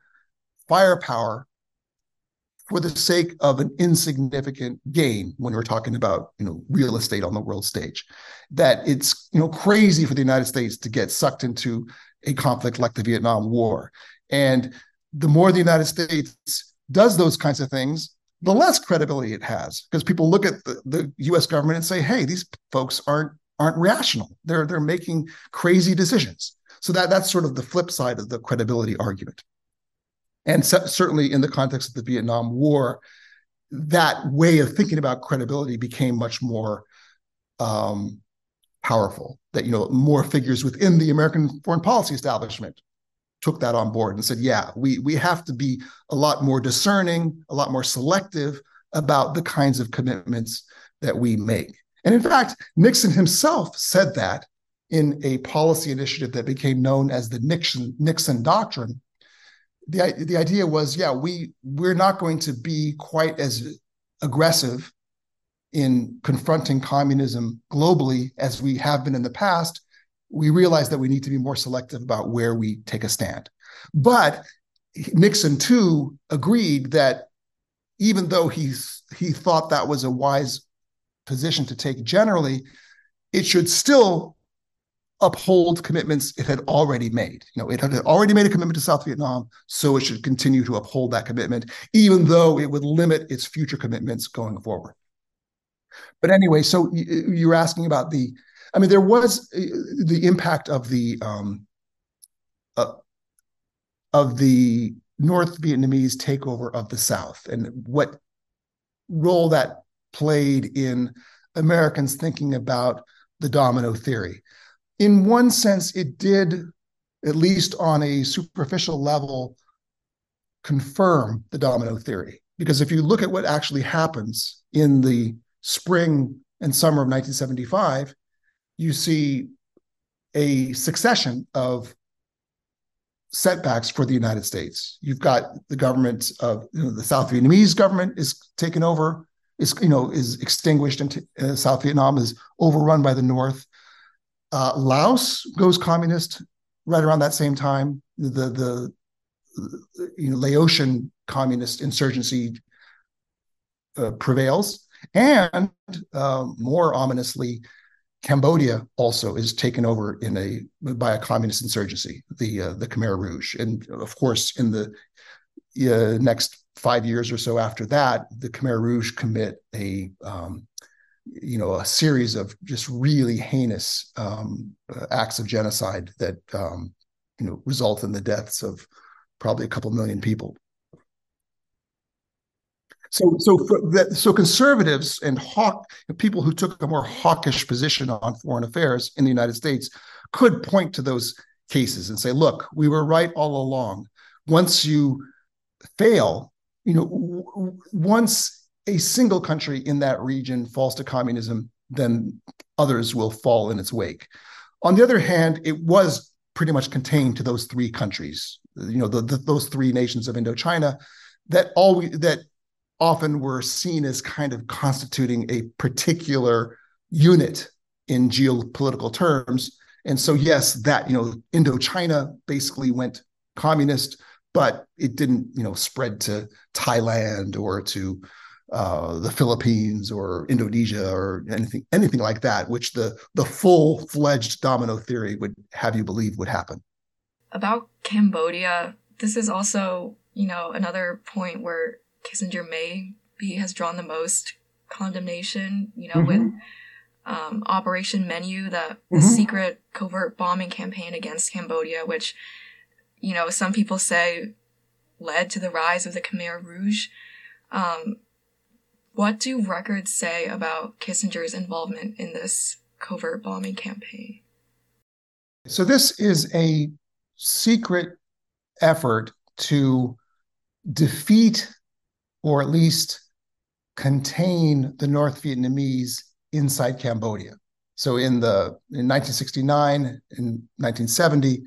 firepower for the sake of an insignificant gain when we're talking about you know real estate on the world stage that it's you know crazy for the united states to get sucked into a conflict like the vietnam war. And the more the united states does those kinds of things the less credibility it has because people look at the, the US government and say, hey, these folks aren't aren't rational. They're they're making crazy decisions. So that that's sort of the flip side of the credibility argument. And certainly in the context of the Vietnam War, that way of thinking about credibility became much more um, powerful. That you know more figures within the American foreign policy establishment took that on board and said, yeah, we we have to be a lot more discerning, a lot more selective about the kinds of commitments that we make. And in fact, Nixon himself said that in a policy initiative that became known as the Nixon Nixon Doctrine. The, the idea was, yeah, we we're not going to be quite as aggressive in confronting communism globally as we have been in the past we realize that we need to be more selective about where we take a stand. But Nixon too agreed that even though he's he thought that was a wise position to take generally, it should still uphold commitments it had already made. You know, it had already made a commitment to South Vietnam, so it should continue to uphold that commitment, even though it would limit its future commitments going forward. But anyway, so you're asking about the I mean, there was uh, the impact of the um, uh, of the North Vietnamese takeover of the South and what role that played in Americans thinking about the domino theory. In one sense, it did, at least on a superficial level, confirm the domino theory. Because if you look at what actually happens in the spring and summer of 1975, you see a succession of setbacks for the United States. You've got the government of you know, the South Vietnamese government is taken over, is you know is extinguished, and uh, South Vietnam is overrun by the North. Uh, Laos goes communist right around that same time. The the, the you know Laotian communist insurgency uh, prevails, and uh, more ominously, Cambodia also is taken over in a by a communist insurgency, the uh, the Khmer Rouge, and of course, in the uh, next five years or so after that, the Khmer Rouge commit a um, you know a series of just really heinous um, acts of genocide that um, you know result in the deaths of probably a couple million people. So, so that, so conservatives and hawk people who took a more hawkish position on foreign affairs in the United States could point to those cases and say, "Look, we were right all along. Once you fail you know, w- once a single country in that region falls to communism, then others will fall in its wake. On the other hand, it was pretty much contained to those three countries, you know, the, the, those three nations of Indochina that always that often were seen as kind of constituting a particular unit in geopolitical terms. And so, yes, that you know, Indochina basically went communist, but it didn't, you know, spread to Thailand or to uh, the Philippines or Indonesia or anything anything like that, which the the full fledged domino theory would have you believe would happen. About Cambodia, this is also you know another point where Kissinger may maybe has drawn the most condemnation. You know, mm-hmm. with um, Operation Menu, the, the mm-hmm. secret covert bombing campaign against Cambodia, which you know some people say led to the rise of the Khmer Rouge. Um, what do records say about Kissinger's involvement in this covert bombing campaign? So, this is a secret effort to defeat or at least contain the North Vietnamese inside Cambodia. So, in the in 1969 in 1970,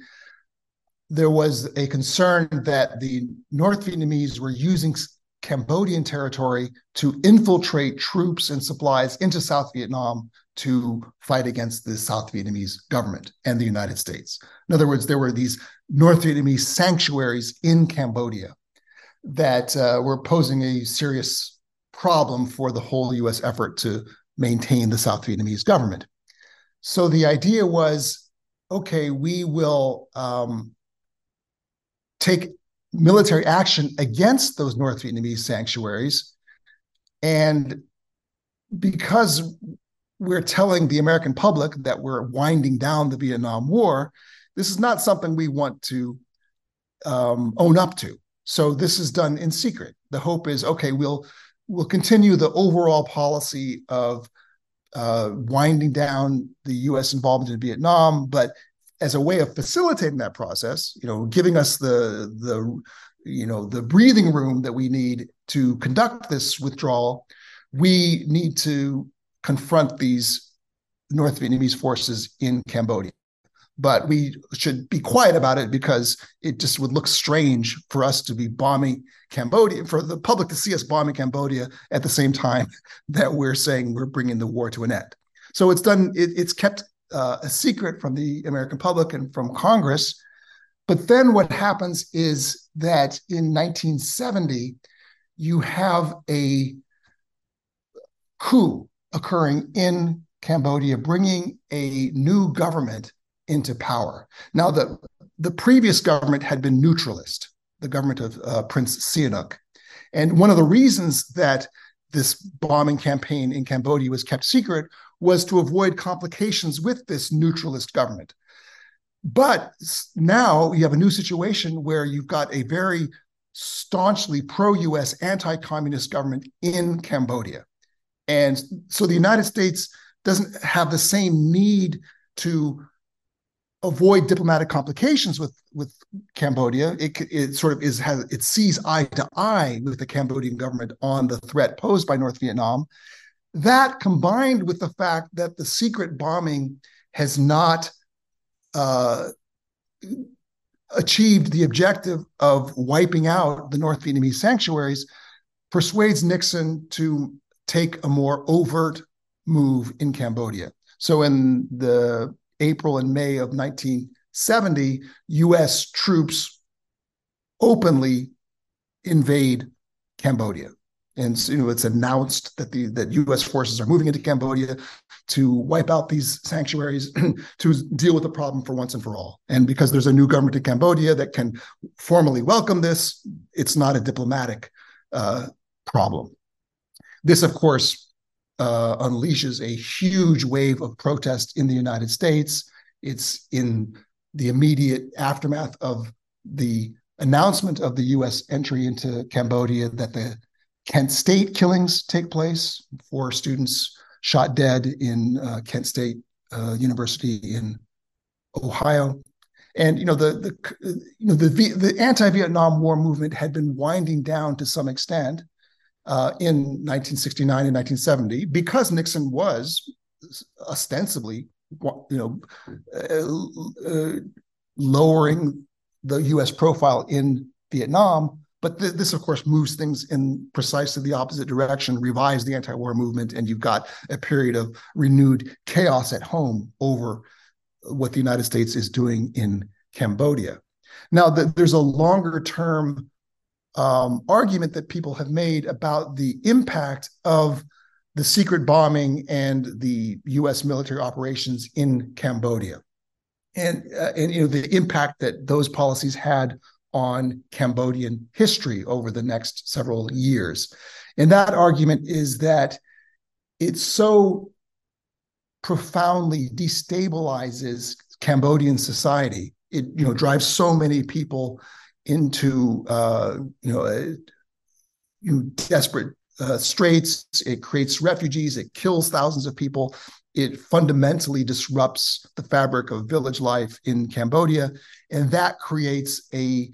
there was a concern that the North Vietnamese were using Cambodian territory to infiltrate troops and supplies into South Vietnam to fight against the South Vietnamese government and the United States. In other words, there were these North Vietnamese sanctuaries in Cambodia that uh, were posing a serious problem for the whole US effort to maintain the South Vietnamese government. So the idea was okay, we will um, take military action against those North Vietnamese sanctuaries. And because we're telling the American public that we're winding down the Vietnam War, this is not something we want to um, own up to. So this is done in secret. The hope is okay, we'll we'll continue the overall policy of uh, winding down the U.S. involvement in Vietnam, but as a way of facilitating that process, you know, giving us the the you know the breathing room that we need to conduct this withdrawal, we need to confront these North Vietnamese forces in Cambodia. But we should be quiet about it because it just would look strange for us to be bombing Cambodia, for the public to see us bombing Cambodia at the same time that we're saying we're bringing the war to an end. So it's done. It, it's kept uh, a secret from the American public and from Congress. But then what happens is that in 1970, you have a coup occurring in Cambodia, bringing a new government into power. Now, the, the previous government had been neutralist, the government of uh, Prince Sihanouk. And one of the reasons that this bombing campaign in Cambodia was kept secret was to avoid complications with this neutralist government. But now you have a new situation where you've got a very staunchly pro US anti communist government in Cambodia. And so the United States doesn't have the same need to avoid diplomatic complications with with Cambodia. It, it sort of is has it sees eye to eye with the Cambodian government on the threat posed by North Vietnam, that combined with the fact that the secret bombing has not uh, achieved the objective of wiping out the North Vietnamese sanctuaries persuades Nixon to take a more overt move in Cambodia. So in the April and May of 1970, US troops openly invade Cambodia and you know it's announced that the that U.S. forces are moving into Cambodia to wipe out these sanctuaries to deal with the problem for once and for all. And because there's a new government in Cambodia that can formally welcome this, it's not a diplomatic uh, problem. This, of course, unleashes a huge wave of protest in the United States. It's in the immediate aftermath of the announcement of the U.S. entry into Cambodia that the Kent State killings take place. Four students shot dead in uh, Kent State uh, University in Ohio. And you know the the you know the the anti-Vietnam War movement had been winding down to some extent uh, in 1969 and 1970 because Nixon was ostensibly you know uh, uh, lowering the U.S. profile in Vietnam. But th- this, of course, moves things in precisely the opposite direction, revives the anti-war movement, and you've got a period of renewed chaos at home over what the United States is doing in Cambodia. Now, the, there's a longer term um, argument that people have made about the impact of the secret bombing and the U.S. military operations in Cambodia, and uh, and you know the impact that those policies had on Cambodian history over the next several years. And that argument is that it so profoundly destabilizes Cambodian society. It you know drives so many people into uh, you know, uh, desperate uh, straits. It creates refugees. It kills thousands of people. It fundamentally disrupts the fabric of village life in Cambodia, and that creates a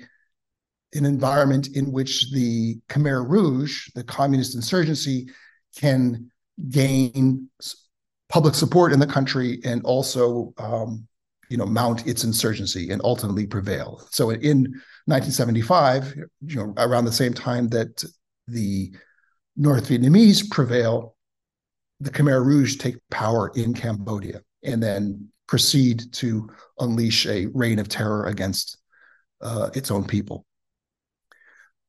an environment in which the Khmer Rouge, the communist insurgency, can gain public support in the country and also um, you know mount its insurgency and ultimately prevail. So in 1975, you know, around the same time that the North Vietnamese prevail, the Khmer Rouge take power in Cambodia and then proceed to unleash a reign of terror against uh, its own people.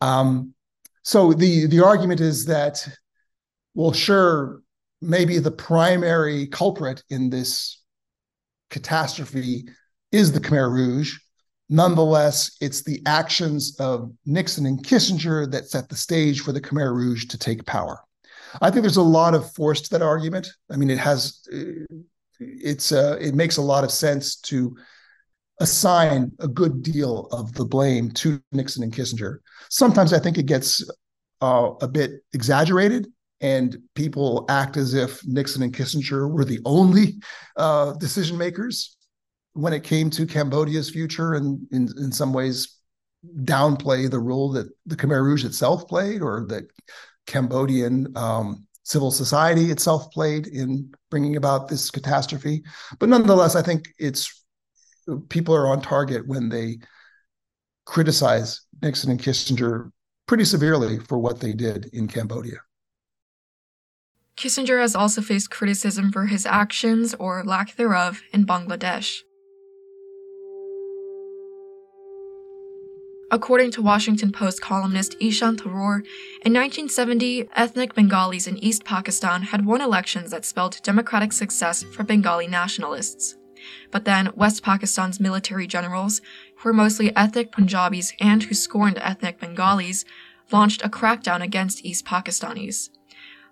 Um, so the the argument is that, well, sure, maybe the primary culprit in this catastrophe is the Khmer Rouge, Nonetheless, it's the actions of Nixon and Kissinger that set the stage for the Khmer Rouge to take power. I think there's a lot of force to that argument. I mean, it has it's uh, it makes a lot of sense to assign a good deal of the blame to Nixon and Kissinger. Sometimes I think it gets uh, a bit exaggerated, and people act as if Nixon and Kissinger were the only uh, decision makers when it came to Cambodia's future and in, in some ways downplay the role that the Khmer Rouge itself played or that Cambodian um, civil society itself played in bringing about this catastrophe. But nonetheless, I think it's people are on target when they criticize Nixon and Kissinger pretty severely for what they did in Cambodia. Kissinger has also faced criticism for his actions or lack thereof in Bangladesh. According to Washington Post columnist Ishaan Tharoor, in 1970, ethnic Bengalis in East Pakistan had won elections that spelled democratic success for Bengali nationalists. But then, West Pakistan's military generals, who were mostly ethnic Punjabis and who scorned ethnic Bengalis, launched a crackdown against East Pakistanis.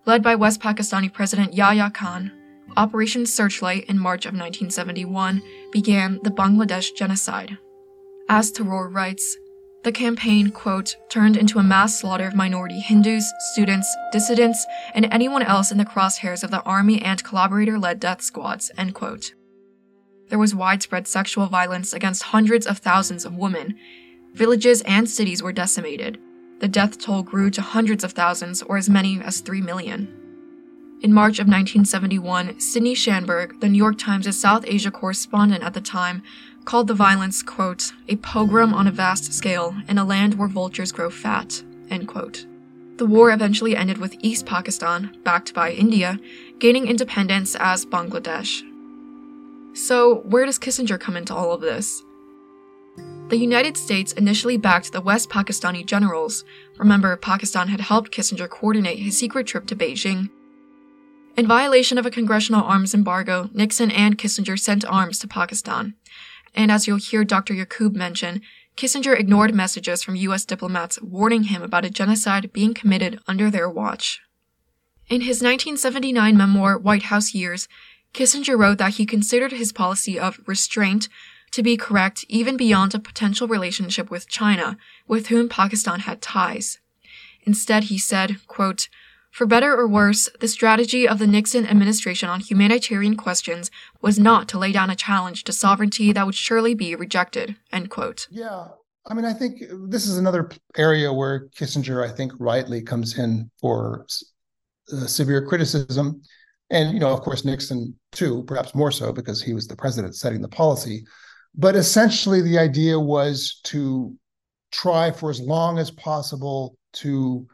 Led by West Pakistani President Yahya Khan, Operation Searchlight in March of 1971 began the Bangladesh genocide. As Tharoor writes, the campaign, quote, turned into a mass slaughter of minority Hindus, students, dissidents, and anyone else in the crosshairs of the army and collaborator led death squads, end quote. There was widespread sexual violence against hundreds of thousands of women. Villages and cities were decimated. The death toll grew to hundreds of thousands or as many as 3 million. In March of 1971, Sidney Schanberg, the New York Times' South Asia correspondent at the time, called the violence, quote, a pogrom on a vast scale in a land where vultures grow fat, end quote. The war eventually ended with East Pakistan, backed by India, gaining independence as Bangladesh. So, where does Kissinger come into all of this? The United States initially backed the West Pakistani generals. Remember, Pakistan had helped Kissinger coordinate his secret trip to Beijing. In violation of a congressional arms embargo, Nixon and Kissinger sent arms to Pakistan and as you'll hear Dr. Yaqub mention, Kissinger ignored messages from US diplomats warning him about a genocide being committed under their watch. In his 1979 memoir, White House Years, Kissinger wrote that he considered his policy of restraint to be correct even beyond a potential relationship with China, with whom Pakistan had ties. Instead, he said, quote, For better or worse, the strategy of the Nixon administration on humanitarian questions was not to lay down a challenge to sovereignty that would surely be rejected. End quote. Yeah. I mean, I think this is another area where Kissinger, I think, rightly comes in for uh, severe criticism. And, you know, of course, Nixon too, perhaps more so because he was the president setting the policy. But essentially, the idea was to try for as long as possible to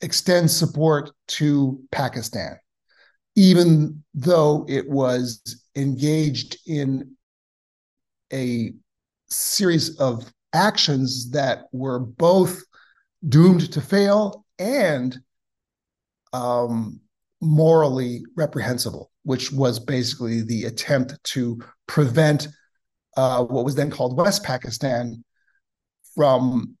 extend support to Pakistan, even though it was engaged in a series of actions that were both doomed to fail and um, morally reprehensible, which was basically the attempt to prevent uh, what was then called West Pakistan from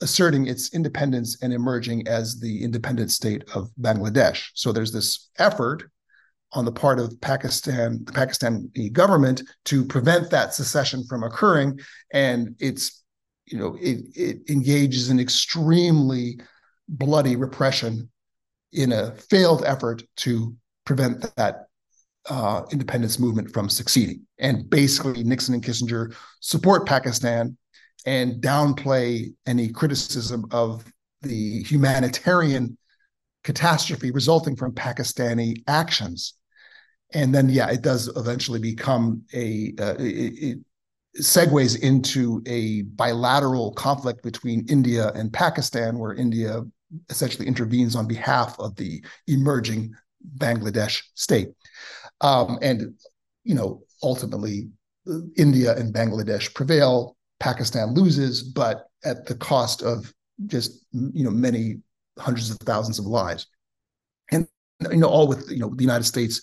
asserting its independence and emerging as the independent state of Bangladesh. So there's this effort on the part of Pakistan, the Pakistani government, to prevent that secession from occurring, and it's you know it, it engages in extremely bloody repression in a failed effort to prevent that uh, independence movement from succeeding. And basically, Nixon and Kissinger support Pakistan and downplay any criticism of the humanitarian catastrophe resulting from Pakistani actions. And then, yeah, it does eventually become a, uh, it, it segues into a bilateral conflict between India and Pakistan, where India essentially intervenes on behalf of the emerging Bangladesh state. Um, and, you know, ultimately, India and Bangladesh prevail Pakistan loses, but at the cost of just you know many hundreds of thousands of lives, and you know all with you know the United States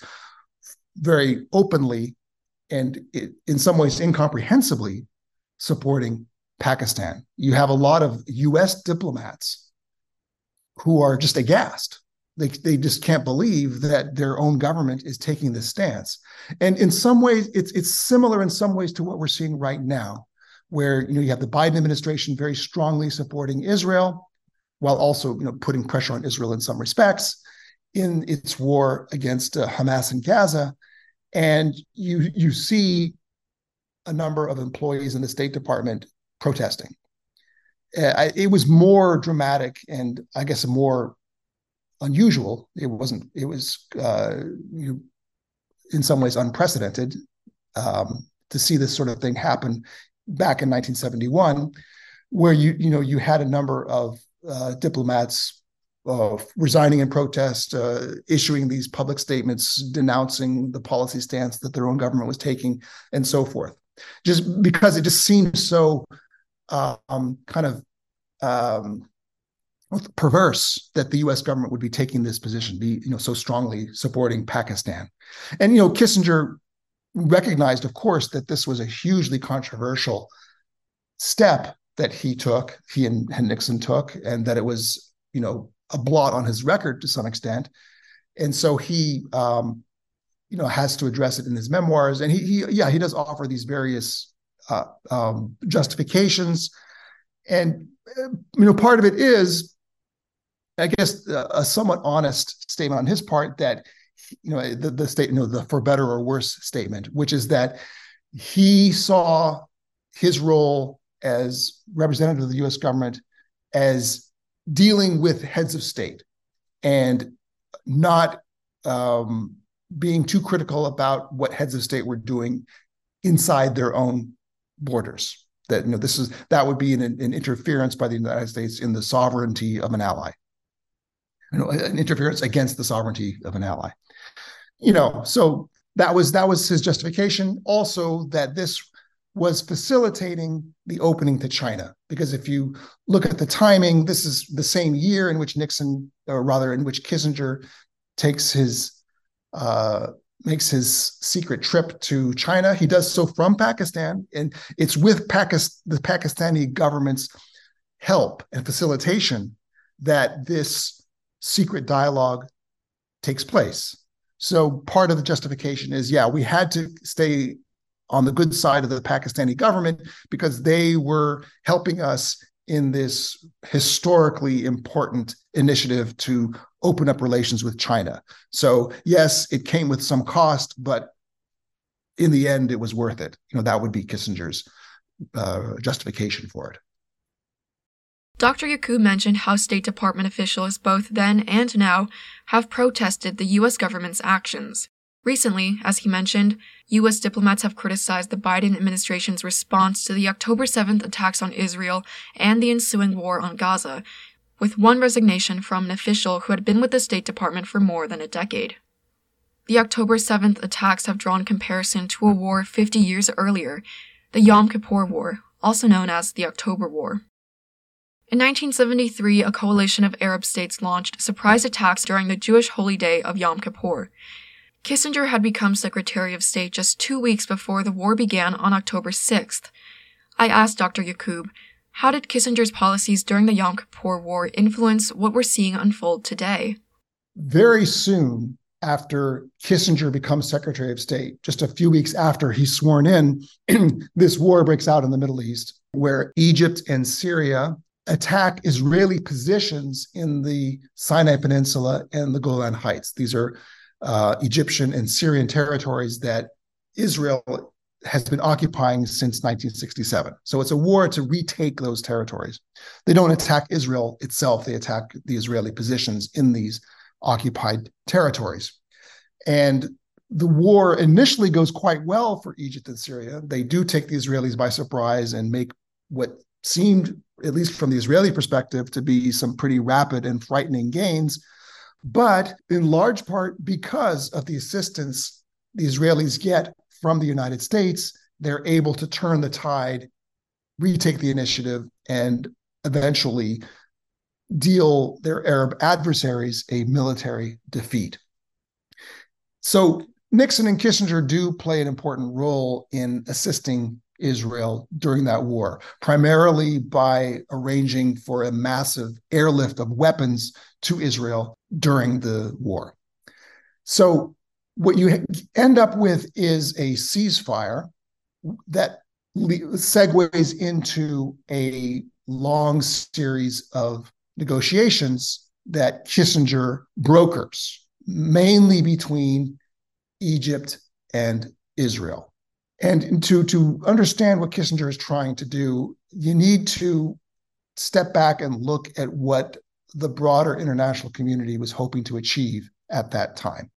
very openly and it, in some ways incomprehensibly supporting Pakistan. You have a lot of U.S. diplomats who are just aghast. They, they just can't believe that their own government is taking this stance. And in some ways, it's it's similar in some ways to what we're seeing right now where you know you have the Biden administration very strongly supporting Israel, while also you know putting pressure on Israel in some respects in its war against uh, Hamas in Gaza, and you you see a number of employees in the State Department protesting. Uh, it was more dramatic and I guess more unusual. It wasn't. It was uh, you in some ways unprecedented um, to see this sort of thing happen back in 1971, where you you know you had a number of uh, diplomats uh, resigning in protest, uh, issuing these public statements denouncing the policy stance that their own government was taking, and so forth. Just because it just seems so um, kind of um, perverse that the U.S. government would be taking this position, be you know so strongly supporting Pakistan, and you know Kissinger recognized, of course, that this was a hugely controversial step that he took, he and, and Nixon took, and that it was, you know, a blot on his record to some extent. And so he, um, you know, has to address it in his memoirs. And he, he yeah, he does offer these various uh, um, justifications. And, uh, you know, part of it is, I guess, a, a somewhat honest statement on his part that you know the, the state you know the for better or worse statement which is that he saw his role as representative of the US government as dealing with heads of state and not um, being too critical about what heads of state were doing inside their own borders. That you know this is that would be an, an interference by the united states in the sovereignty of an ally you know an interference against the sovereignty of an ally you know, so that was that was his justification. Also, that this was facilitating the opening to China. Because if you look at the timing, this is the same year in which Nixon, or rather, in which Kissinger takes his uh, makes his secret trip to China. He does so from Pakistan, and it's with Pakistan, the Pakistani government's help and facilitation that this secret dialogue takes place. So part of the justification is, yeah, we had to stay on the good side of the Pakistani government because they were helping us in this historically important initiative to open up relations with China. So, yes, it came with some cost, but in the end, it was worth it. You know, that would be Kissinger's uh, justification for it. Dr. Yaqub mentioned how State Department officials, both then and now, have protested the U.S. government's actions. Recently, as he mentioned, U.S. diplomats have criticized the Biden administration's response to the October 7th attacks on Israel and the ensuing war on Gaza, with one resignation from an official who had been with the State Department for more than a decade. The October 7th attacks have drawn comparison to a war 50 years earlier, the Yom Kippur War, also known as the October War. In 1973, a coalition of Arab states launched surprise attacks during the Jewish holy day of Yom Kippur, Kissinger had become Secretary of State just two weeks before the war began on October 6th. I asked Dr. Yaqub, how did Kissinger's policies during the Yom Kippur War influence what we're seeing unfold today? Very soon after Kissinger becomes Secretary of State, just a few weeks after he's sworn in, this war breaks out in the Middle East, where Egypt and Syria attack Israeli positions in the Sinai Peninsula and the Golan Heights. These are uh, Egyptian and Syrian territories that Israel has been occupying since 1967. So it's a war to retake those territories. They don't attack Israel itself, they attack the Israeli positions in these occupied territories. And the war initially goes quite well for Egypt and Syria. They do take the Israelis by surprise and make what seemed, at least from the Israeli perspective, to be some pretty rapid and frightening gains but in large part because of the assistance the Israelis get from the United States, they're able to turn the tide, retake the initiative, and eventually deal their Arab adversaries a military defeat. So Nixon and Kissinger do play an important role in assisting Israel during that war, primarily by arranging for a massive airlift of weapons to Israel during the war. So, what you end up with is a ceasefire that segues into a long series of negotiations that Kissinger brokers, mainly between Egypt and Israel. And to, to understand what Kissinger is trying to do, you need to step back and look at what the broader international community was hoping to achieve at that time.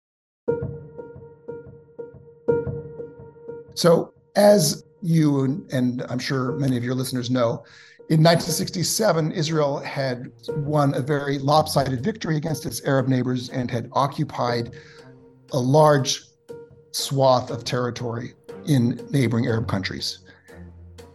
So, as you and I'm sure many of your listeners know, in 1967, Israel had won a very lopsided victory against its Arab neighbors and had occupied a large swath of territory in neighboring Arab countries.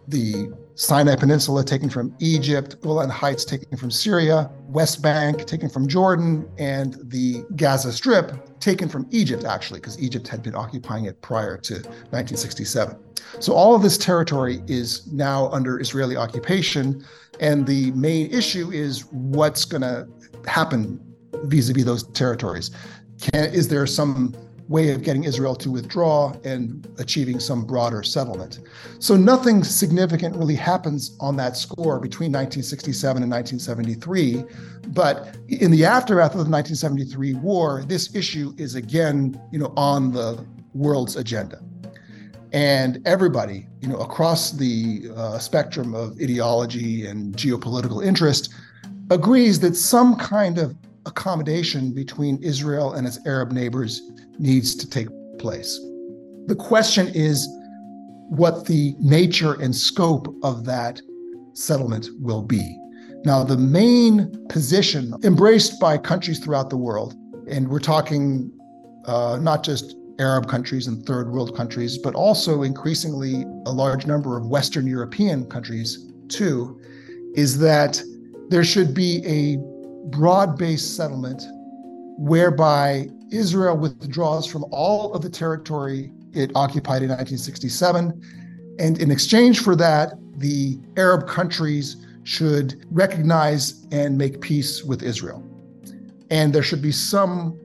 The Sinai Peninsula taken from Egypt, Golan Heights taken from Syria, West Bank taken from Jordan, and the Gaza Strip taken from Egypt, actually, because Egypt had been occupying it prior to 1967. So all of this territory is now under Israeli occupation. And the main issue is what's going to happen vis a vis those territories. Can, is there some way of getting Israel to withdraw and achieving some broader settlement. So nothing significant really happens on that score between 1967 and 1973. But in the aftermath of the 1973 war, this issue is again, you know, on the world's agenda. And everybody, you know, across the uh, spectrum of ideology and geopolitical interest agrees that some kind of accommodation between Israel and its Arab neighbors needs to take place. The question is what the nature and scope of that settlement will be. Now, the main position embraced by countries throughout the world, and we're talking uh, not just Arab countries and third world countries, but also increasingly a large number of Western European countries too, is that there should be a broad based settlement whereby Israel withdraws from all of the territory it occupied in 1967. And in exchange for that, the Arab countries should recognize and make peace with Israel. And there should be some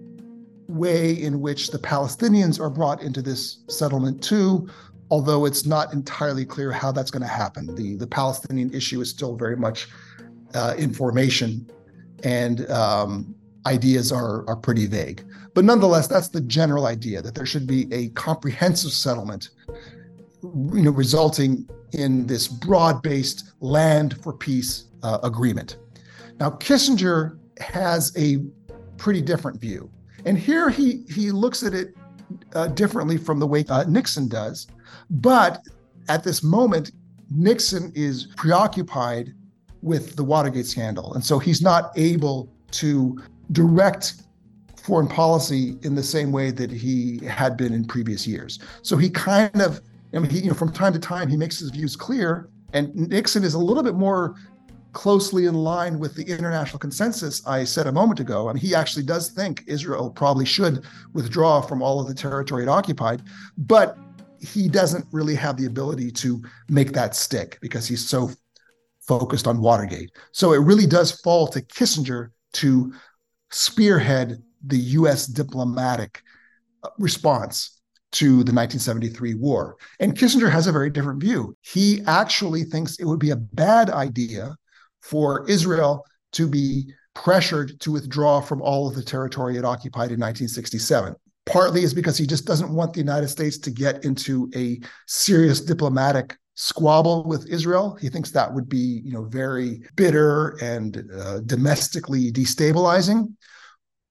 way in which the Palestinians are brought into this settlement too, although it's not entirely clear how that's going to happen. The, the Palestinian issue is still very much uh, in formation, and um, ideas are, are pretty vague. But nonetheless, that's the general idea that there should be a comprehensive settlement, you know, resulting in this broad-based land for peace uh, agreement. Now, Kissinger has a pretty different view, and here he he looks at it uh, differently from the way uh, Nixon does. But at this moment, Nixon is preoccupied with the Watergate scandal. And so he's not able to direct foreign policy in the same way that he had been in previous years. So he kind of, I mean, he, you know, from time to time, he makes his views clear. And Nixon is a little bit more closely in line with the international consensus I said a moment ago. I mean, he actually does think Israel probably should withdraw from all of the territory it occupied, but he doesn't really have the ability to make that stick because he's so focused on Watergate. So it really does fall to Kissinger to spearhead the US diplomatic uh, response to the 1973 war. And Kissinger has a very different view. He actually thinks it would be a bad idea for Israel to be pressured to withdraw from all of the territory it occupied in 1967. Partly is because he just doesn't want the United States to get into a serious diplomatic squabble with Israel. He thinks that would be, you know, very bitter and uh, domestically destabilizing.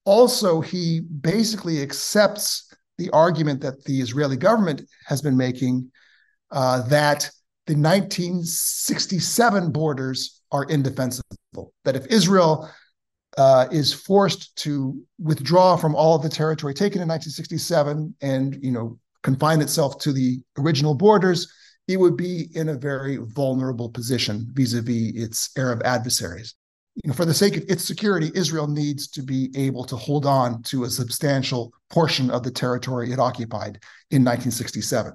Also, he basically accepts the argument that the Israeli government has been making uh, that the 1967 borders are indefensible. That if Israel uh, is forced to withdraw from all of the territory taken in 1967 and you know confine itself to the original borders, it would be in a very vulnerable position vis-a-vis its Arab adversaries. You know, for the sake of its security, Israel needs to be able to hold on to a substantial portion of the territory it occupied in 1967.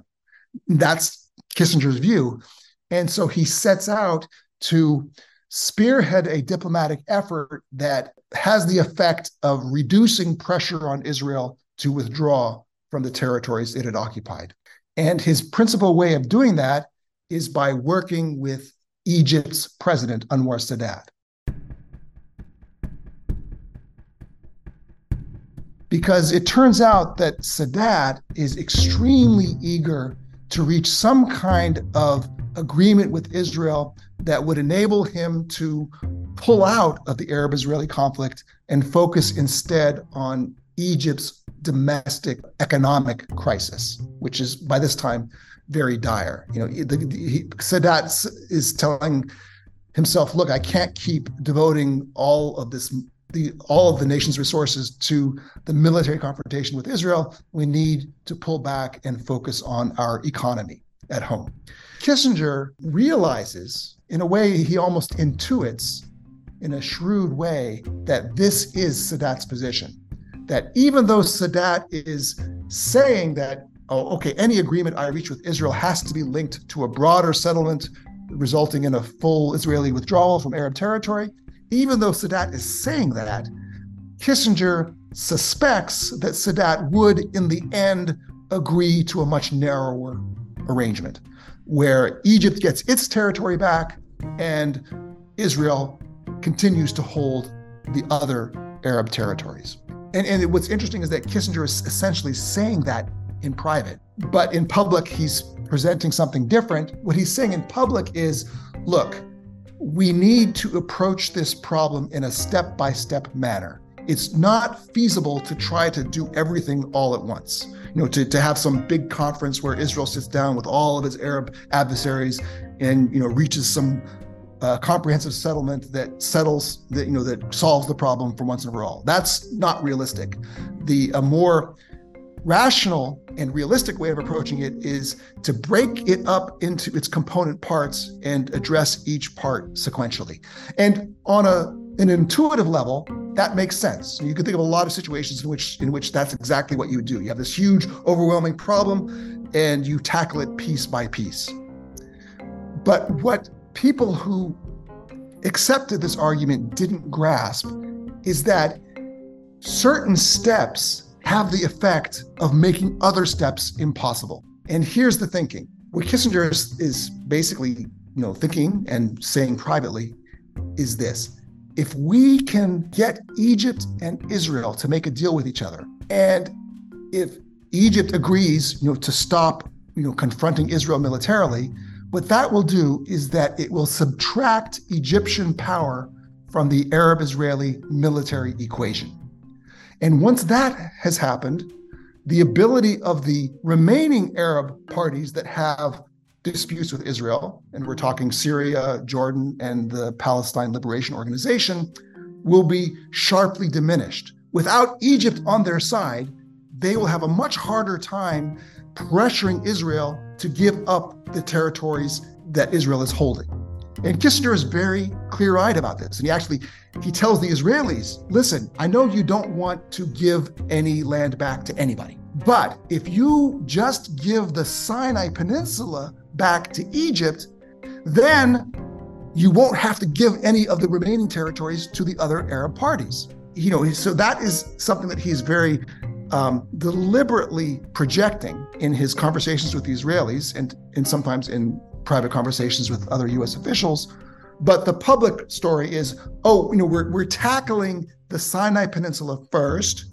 That's Kissinger's view. And so he sets out to spearhead a diplomatic effort that has the effect of reducing pressure on Israel to withdraw from the territories it had occupied. And his principal way of doing that is by working with Egypt's president, Anwar Sadat. Because it turns out that Sadat is extremely eager to reach some kind of agreement with Israel that would enable him to pull out of the Arab Israeli conflict and focus instead on Egypt's domestic economic crisis, which is by this time very dire. You know, the, the, Sadat is telling himself, "Look, I can't keep devoting all of this, the all of the nation's resources to the military confrontation with Israel. We need to pull back and focus on our economy at home." Kissinger realizes, in a way, he almost intuits, in a shrewd way, that this is Sadat's position that even though Sadat is saying that, oh, okay, any agreement I reach with Israel has to be linked to a broader settlement resulting in a full Israeli withdrawal from Arab territory, even though Sadat is saying that, Kissinger suspects that Sadat would, in the end, agree to a much narrower arrangement where Egypt gets its territory back and Israel continues to hold the other Arab territories. And, and what's interesting is that Kissinger is essentially saying that in private, but in public, he's presenting something different. What he's saying in public is look, we need to approach this problem in a step by step manner. It's not feasible to try to do everything all at once. You know, to, to have some big conference where Israel sits down with all of its Arab adversaries and, you know, reaches some a comprehensive settlement that settles that you know that solves the problem for once and for all. That's not realistic. The a more rational and realistic way of approaching it is to break it up into its component parts and address each part sequentially. And on a an intuitive level, that makes sense. You can think of a lot of situations in which in which that's exactly what you would do. You have this huge, overwhelming problem, and you tackle it piece by piece. But what people who accepted this argument didn't grasp is that certain steps have the effect of making other steps impossible. And here's the thinking what Kissinger is, is basically, you know, thinking and saying privately is this. If we can get Egypt and Israel to make a deal with each other, and if Egypt agrees, you know, to stop, you know, confronting Israel militarily, what that will do is that it will subtract Egyptian power from the Arab Israeli military equation. And once that has happened, the ability of the remaining Arab parties that have disputes with Israel, and we're talking Syria, Jordan, and the Palestine Liberation Organization, will be sharply diminished. Without Egypt on their side, they will have a much harder time pressuring Israel to give up the territories that Israel is holding. And Kissinger is very clear-eyed about this. And he actually he tells the Israelis, listen, I know you don't want to give any land back to anybody. But if you just give the Sinai Peninsula back to Egypt, then you won't have to give any of the remaining territories to the other Arab parties. You know, so that is something that he's very um, deliberately projecting in his conversations with the Israelis and, and sometimes in private conversations with other US officials. But the public story is, oh, you know, we're, we're tackling the Sinai Peninsula first,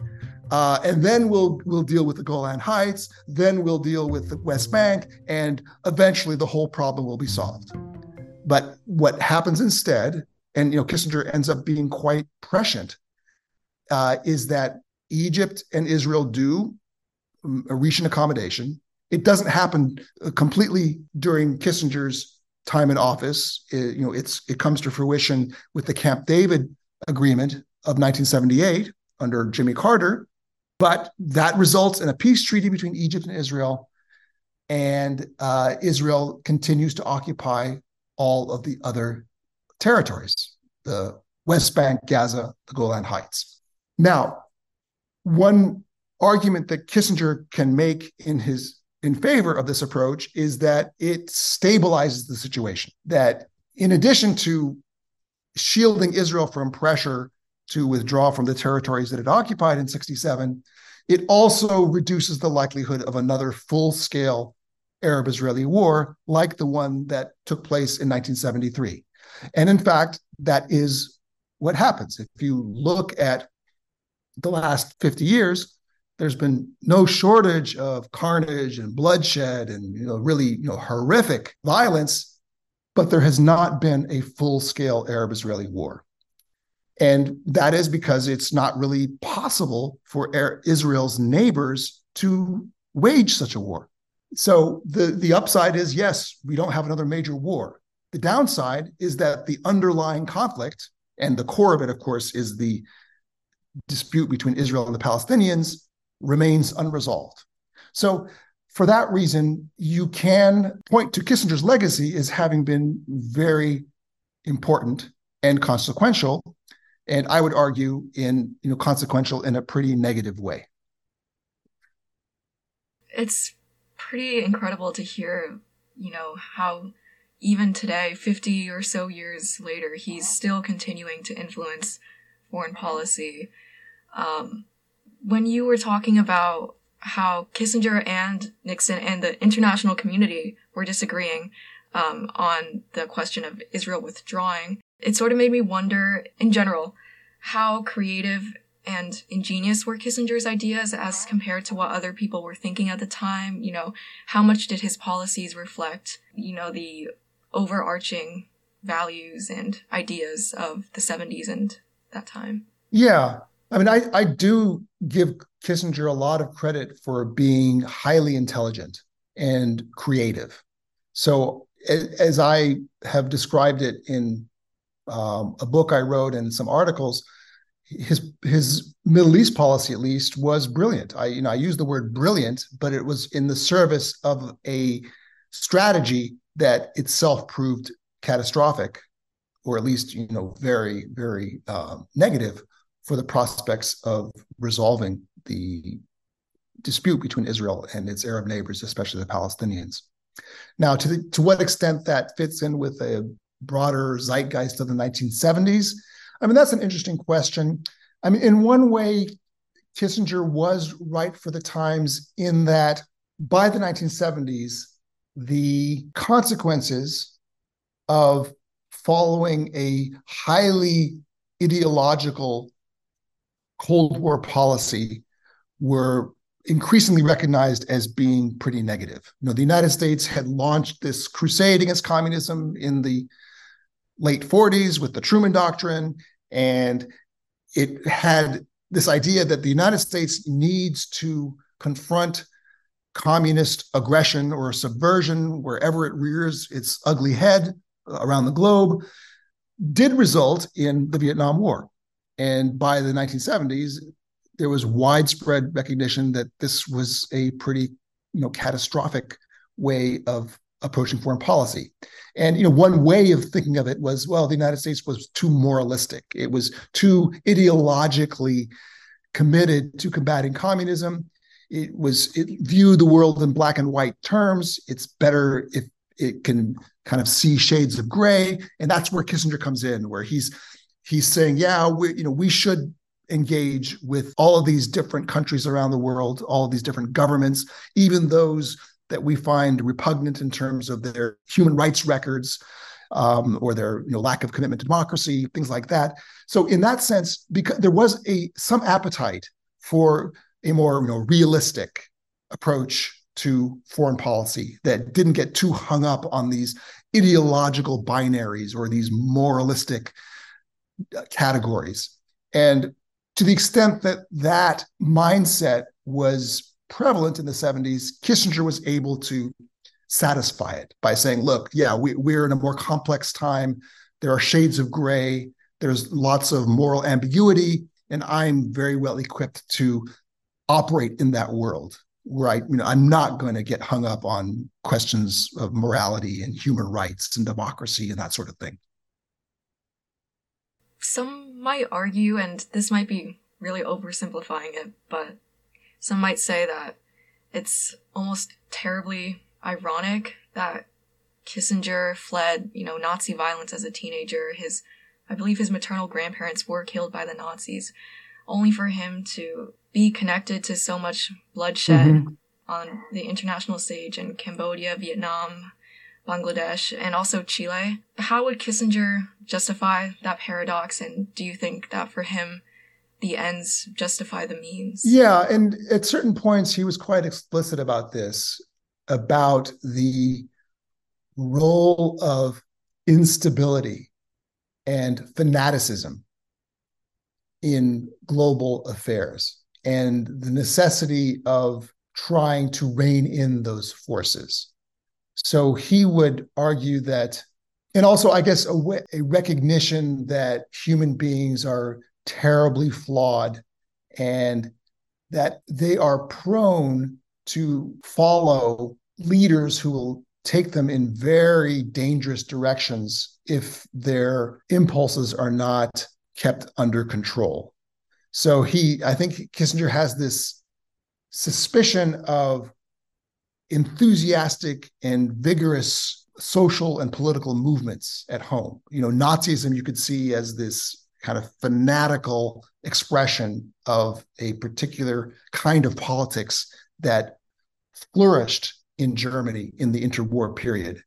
uh, and then we'll we'll deal with the Golan Heights, then we'll deal with the West Bank, and eventually the whole problem will be solved. But what happens instead, and you know, Kissinger ends up being quite prescient, uh, is that Egypt and Israel do um, reach an accommodation. It doesn't happen uh, completely during Kissinger's time in office. It, you know, it's it comes to fruition with the Camp David agreement of 1978 under Jimmy Carter, but that results in a peace treaty between Egypt and Israel, and uh, Israel continues to occupy all of the other territories, the West Bank, Gaza, the Golan Heights. Now, one argument that Kissinger can make in his in favor of this approach is that it stabilizes the situation. That in addition to shielding Israel from pressure to withdraw from the territories that it occupied in 67, it also reduces the likelihood of another full scale Arab Israeli war like the one that took place in 1973. And in fact, that is what happens. If you look at the last 50 years, there's been no shortage of carnage and bloodshed and you know really you know horrific violence but there has not been a full-scale arab-israeli war. And that is because it's not really possible for israel's neighbors to wage such a war. So the the upside is yes we don't have another major war. The downside is that the underlying conflict and the core of it of course is the dispute between israel and the palestinians remains unresolved. So, for that reason, you can point to Kissinger's legacy as having been very important and consequential, and I would argue in you know consequential in a pretty negative way. It's pretty incredible to hear, you know, how even today, 50 or so years later, he's still continuing to influence foreign policy. Um, when you were talking about how Kissinger and Nixon and the international community were disagreeing um, on the question of Israel withdrawing, it sort of made me wonder, in general, how creative and ingenious were Kissinger's ideas as compared to what other people were thinking at the time? You know, how much did his policies reflect, you know, the overarching values and ideas of the 70s and that time? Yeah. I mean, I, I do give Kissinger a lot of credit for being highly intelligent and creative. So, as I have described it in um, a book I wrote and some articles, his his Middle East policy, at least, was brilliant. I you know I use the word brilliant, but it was in the service of a strategy that itself proved catastrophic, or at least you know very very uh, negative for the prospects of resolving the dispute between Israel and its Arab neighbors, especially the Palestinians. Now, to, the, to what extent that fits in with a broader zeitgeist of the 1970s, I mean, that's an interesting question. I mean, in one way, Kissinger was right for the times in that by the 1970s, the consequences of following a highly ideological Cold War policy were increasingly recognized as being pretty negative. You know, the United States had launched this crusade against communism in the late 40s with the Truman Doctrine, and it had this idea that the United States needs to confront communist aggression or subversion wherever it rears its ugly head around the globe did result in the Vietnam War. And by the 1970s, there was widespread recognition that this was a pretty, you know, catastrophic way of approaching foreign policy. And you know, one way of thinking of it was, well, the United States was too moralistic. It was too ideologically committed to combating communism. It was it viewed the world in black and white terms. It's better if it can kind of see shades of gray, and that's where Kissinger comes in, where he's he's saying, yeah, we you know we should engage with all of these different countries around the world, all of these different governments, even those that we find repugnant in terms of their human rights records um, or their you know, lack of commitment to democracy, things like that. So in that sense, because there was a some appetite for a more you know, realistic approach to foreign policy that didn't get too hung up on these ideological binaries or these moralistic uh, categories. And to the extent that that mindset was prevalent in the 70s, Kissinger was able to satisfy it by saying, look, yeah, we, we're in a more complex time. There are shades of gray. There's lots of moral ambiguity. And I'm very well equipped to operate in that world I, you know, I'm not going to get hung up on questions of morality and human rights and democracy and that sort of thing. Some might argue, and this might be really oversimplifying it, but some might say that it's almost terribly ironic that Kissinger fled, you know, Nazi violence as a teenager. His, I believe his maternal grandparents were killed by the Nazis, only for him to be connected to so much bloodshed mm-hmm. on the international stage in Cambodia, Vietnam, Bangladesh, and also Chile. How would Kissinger justify that paradox? And do you think that for him, the ends justify the means? Yeah. And at certain points, he was quite explicit about this about the role of instability and fanaticism in global affairs and the necessity of trying to rein in those forces. So he would argue that, and also, I guess, a, recognition that human beings are terribly flawed and that they are prone to follow leaders who will take them in very dangerous directions if their impulses are not kept under control. So he, I think Kissinger has this suspicion of enthusiastic and vigorous social and political movements at home. You know, Nazism you could see as this kind of fanatical expression of a particular kind of politics that flourished in Germany in the interwar period.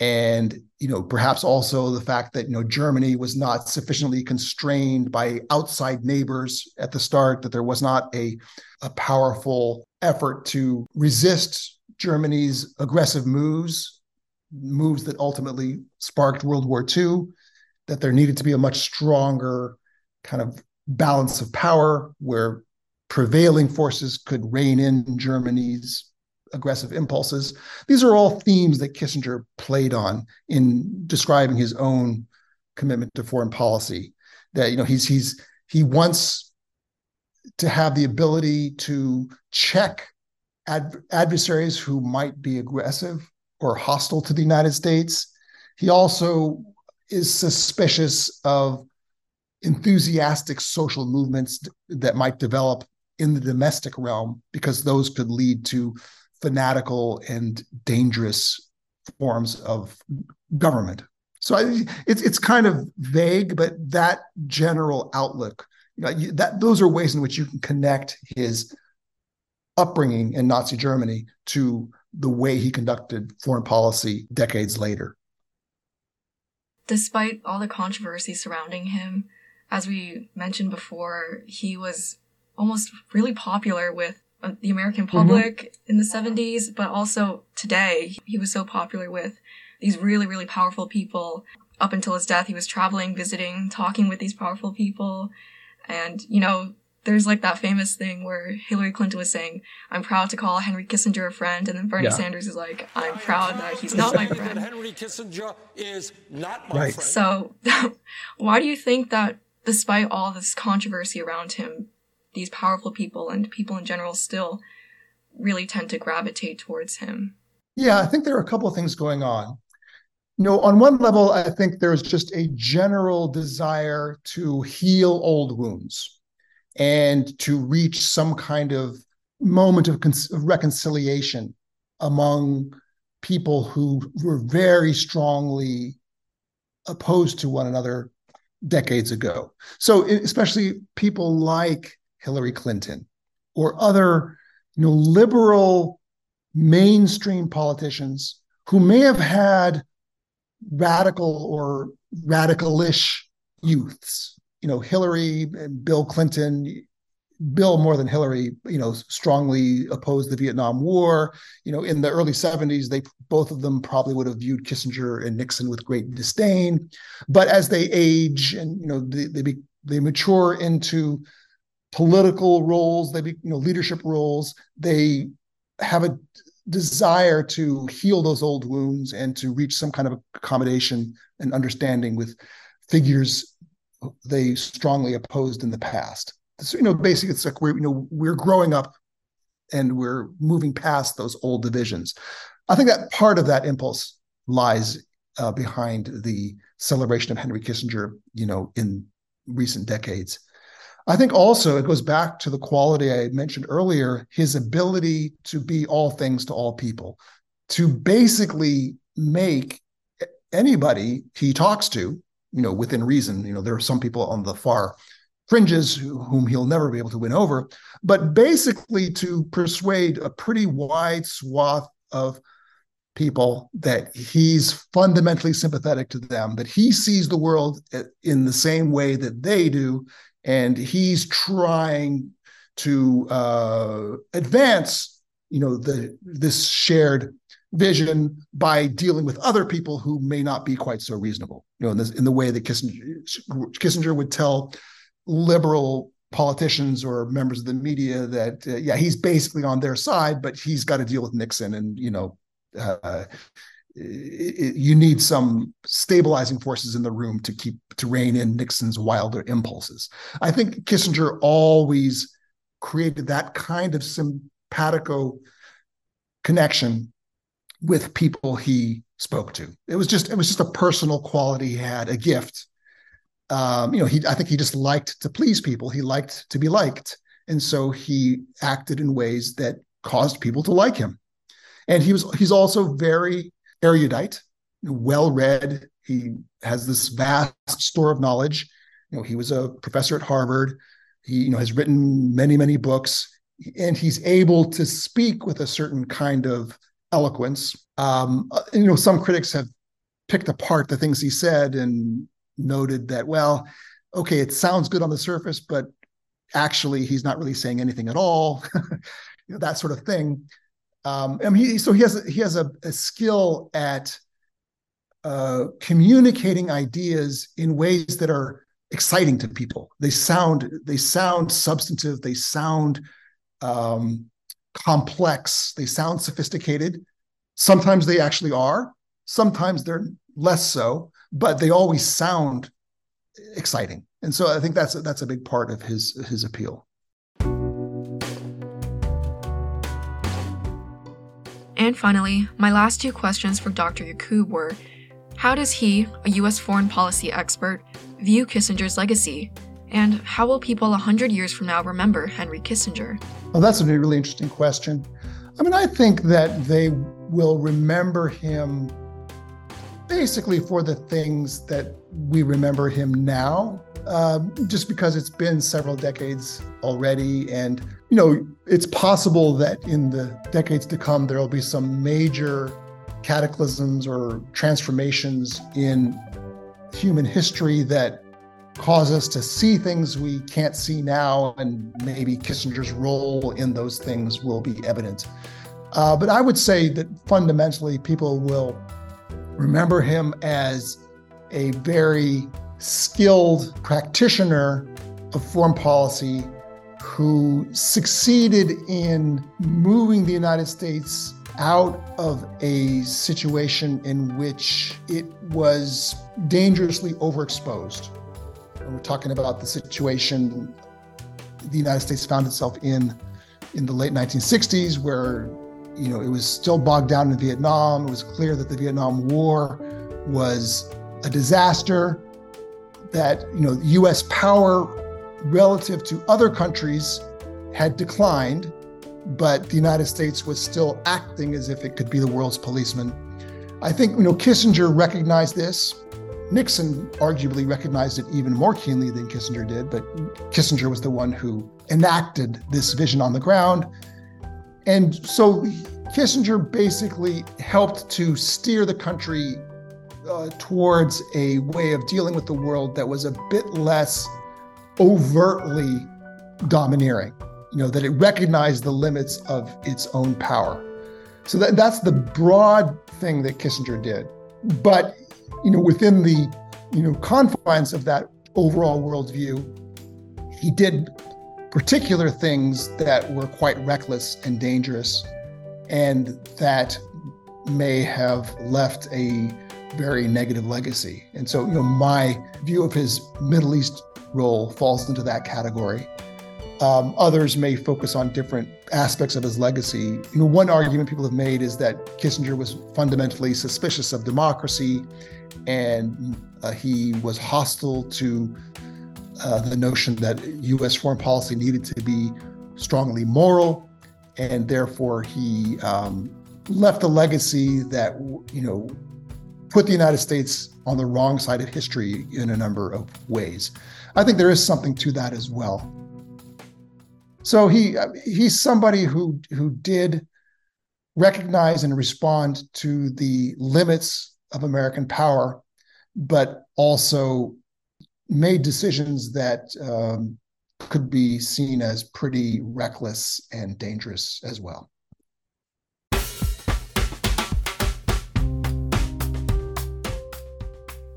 And you know, perhaps also the fact that you know Germany was not sufficiently constrained by outside neighbors at the start, that there was not a, a powerful effort to resist Germany's aggressive moves, moves that ultimately sparked World War II, that there needed to be a much stronger kind of balance of power where prevailing forces could rein in Germany's aggressive impulses. These are all themes that Kissinger played on in describing his own commitment to foreign policy. That you know he's he's he wants to have the ability to check ad- adversaries who might be aggressive or hostile to the United States. He also is suspicious of enthusiastic social movements that might develop in the domestic realm because those could lead to fanatical and dangerous forms of government. So I, it's it's kind of vague, but that general outlook, you know, that those are ways in which you can connect his upbringing in Nazi Germany to the way he conducted foreign policy decades later. Despite all the controversy surrounding him, as we mentioned before, he was almost really popular with the American mm-hmm. public mm-hmm. in the 70s, but also today. He was so popular with these really, really powerful people. Up until his death, he was traveling, visiting, talking with these powerful people. And, you know, there's like that famous thing where Hillary Clinton was saying, I'm proud to call Henry Kissinger a friend. And then Bernie yeah. Sanders is like, I'm proud that he's not my friend. Henry Kissinger is not my right. friend. So, why do you think that despite all this controversy around him, these powerful people and people in general still really tend to gravitate towards him? Yeah, I think there are a couple of things going on. You know, on one level, I think there's just a general desire to heal old wounds and to reach some kind of moment of, con- of reconciliation among people who were very strongly opposed to one another decades ago. So, especially people like Hillary Clinton or other, you know, liberal mainstream politicians who may have had radical or radicalish youths. You know, Hillary and Bill Clinton, Bill more than Hillary, you know, strongly opposed the Vietnam War. You know, in the early 70s, they both of them probably would have viewed Kissinger and Nixon with great disdain. But as they age and you know they they, be, they mature into political roles, they be, you know leadership roles, they have a desire to heal those old wounds and to reach some kind of accommodation and understanding with figures they strongly opposed in the past. So, you know, basically, it's like we're you know we're growing up and we're moving past those old divisions. I think that part of that impulse lies uh, behind the celebration of Henry Kissinger, you know, in recent decades. I think also it goes back to the quality I mentioned earlier his ability to be all things to all people, to basically make anybody he talks to, you know, within reason. You know, there are some people on the far fringes whom he'll never be able to win over, but basically to persuade a pretty wide swath of people that he's fundamentally sympathetic to them, that he sees the world in the same way that they do, and he's trying to uh, advance, you know, the this shared vision by dealing with other people who may not be quite so reasonable. You know, in, this, in the way that Kissinger, Kissinger would tell liberal politicians or members of the media that uh, yeah he's basically on their side but he's got to deal with nixon and you know uh, you need some stabilizing forces in the room to keep to rein in Nixon's wilder impulses. I think Kissinger always created that kind of simpatico connection with people he spoke to. It was just it was just a personal quality he had, a gift. Um, you know, he I think he just liked to please people. He liked to be liked, and so he acted in ways that caused people to like him. And he was he's also very erudite, well read. He has this vast store of knowledge. You know, he was a professor at Harvard. He, you know, has written many, many books, and he's able to speak with a certain kind of eloquence. Um, uh, you know, some critics have picked apart the things he said and noted that, well, okay, it sounds good on the surface, but actually he's not really saying anything at all. you know, that sort of thing. Um, I mean, he, so he has he has a, a skill at uh, communicating ideas in ways that are exciting to people. They sound they sound substantive. They sound um, complex. They sound sophisticated. Sometimes they actually are. Sometimes they're less so, but they always sound exciting. And so I think that's that's a big part of his his appeal. And finally, my last two questions for Dr. Yaqub were How does he, a US foreign policy expert, view Kissinger's legacy? And how will people 100 years from now remember Henry Kissinger? Well, that's a really interesting question. I mean, I think that they will remember him basically for the things that we remember him now. Um, just because it's been several decades already. And, you know, it's possible that in the decades to come, there will be some major cataclysms or transformations in human history that cause us to see things we can't see now, and maybe Kissinger's role in those things will be evident. Uh, but I would say that fundamentally, people will remember him as a very skilled practitioner of foreign policy who succeeded in moving the United States out of a situation in which it was dangerously overexposed. And we're talking about the situation the United States found itself in in the late 1960s, where you know it was still bogged down in Vietnam. It was clear that the Vietnam War was a disaster. That you know U.S. power relative to other countries had declined, but the United States was still acting as if it could be the world's policeman. I think you know Kissinger recognized this. Nixon arguably recognized it even more keenly than Kissinger did, but Kissinger was the one who enacted this vision on the ground. And so Kissinger basically helped to steer the country uh, towards a way of dealing with the world that was a bit less overtly domineering, you know, that it recognized the limits of its own power. So that, that's the broad thing that Kissinger did. But you know, within the, you know, confines of that overall worldview, he did particular things that were quite reckless and dangerous, and that may have left a very negative legacy. And so, you know, my view of his Middle East role falls into that category. Um, others may focus on different aspects of his legacy. You know, one argument people have made is that Kissinger was fundamentally suspicious of democracy and uh, he was hostile to uh, the notion that U.S. foreign policy needed to be strongly moral, and therefore he um, left a legacy that you know put the United States on the wrong side of history in a number of ways. I think there is something to that as well. So he he's somebody who who did recognize and respond to the limits of American power, but also made decisions that um, could be seen as pretty reckless and dangerous as well.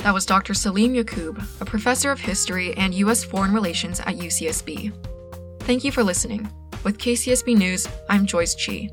That was Dr. Salim Yaqub, a professor of history and U.S. foreign relations at UCSB. Thank you for listening. With KCSB News, I'm Joyce Chi.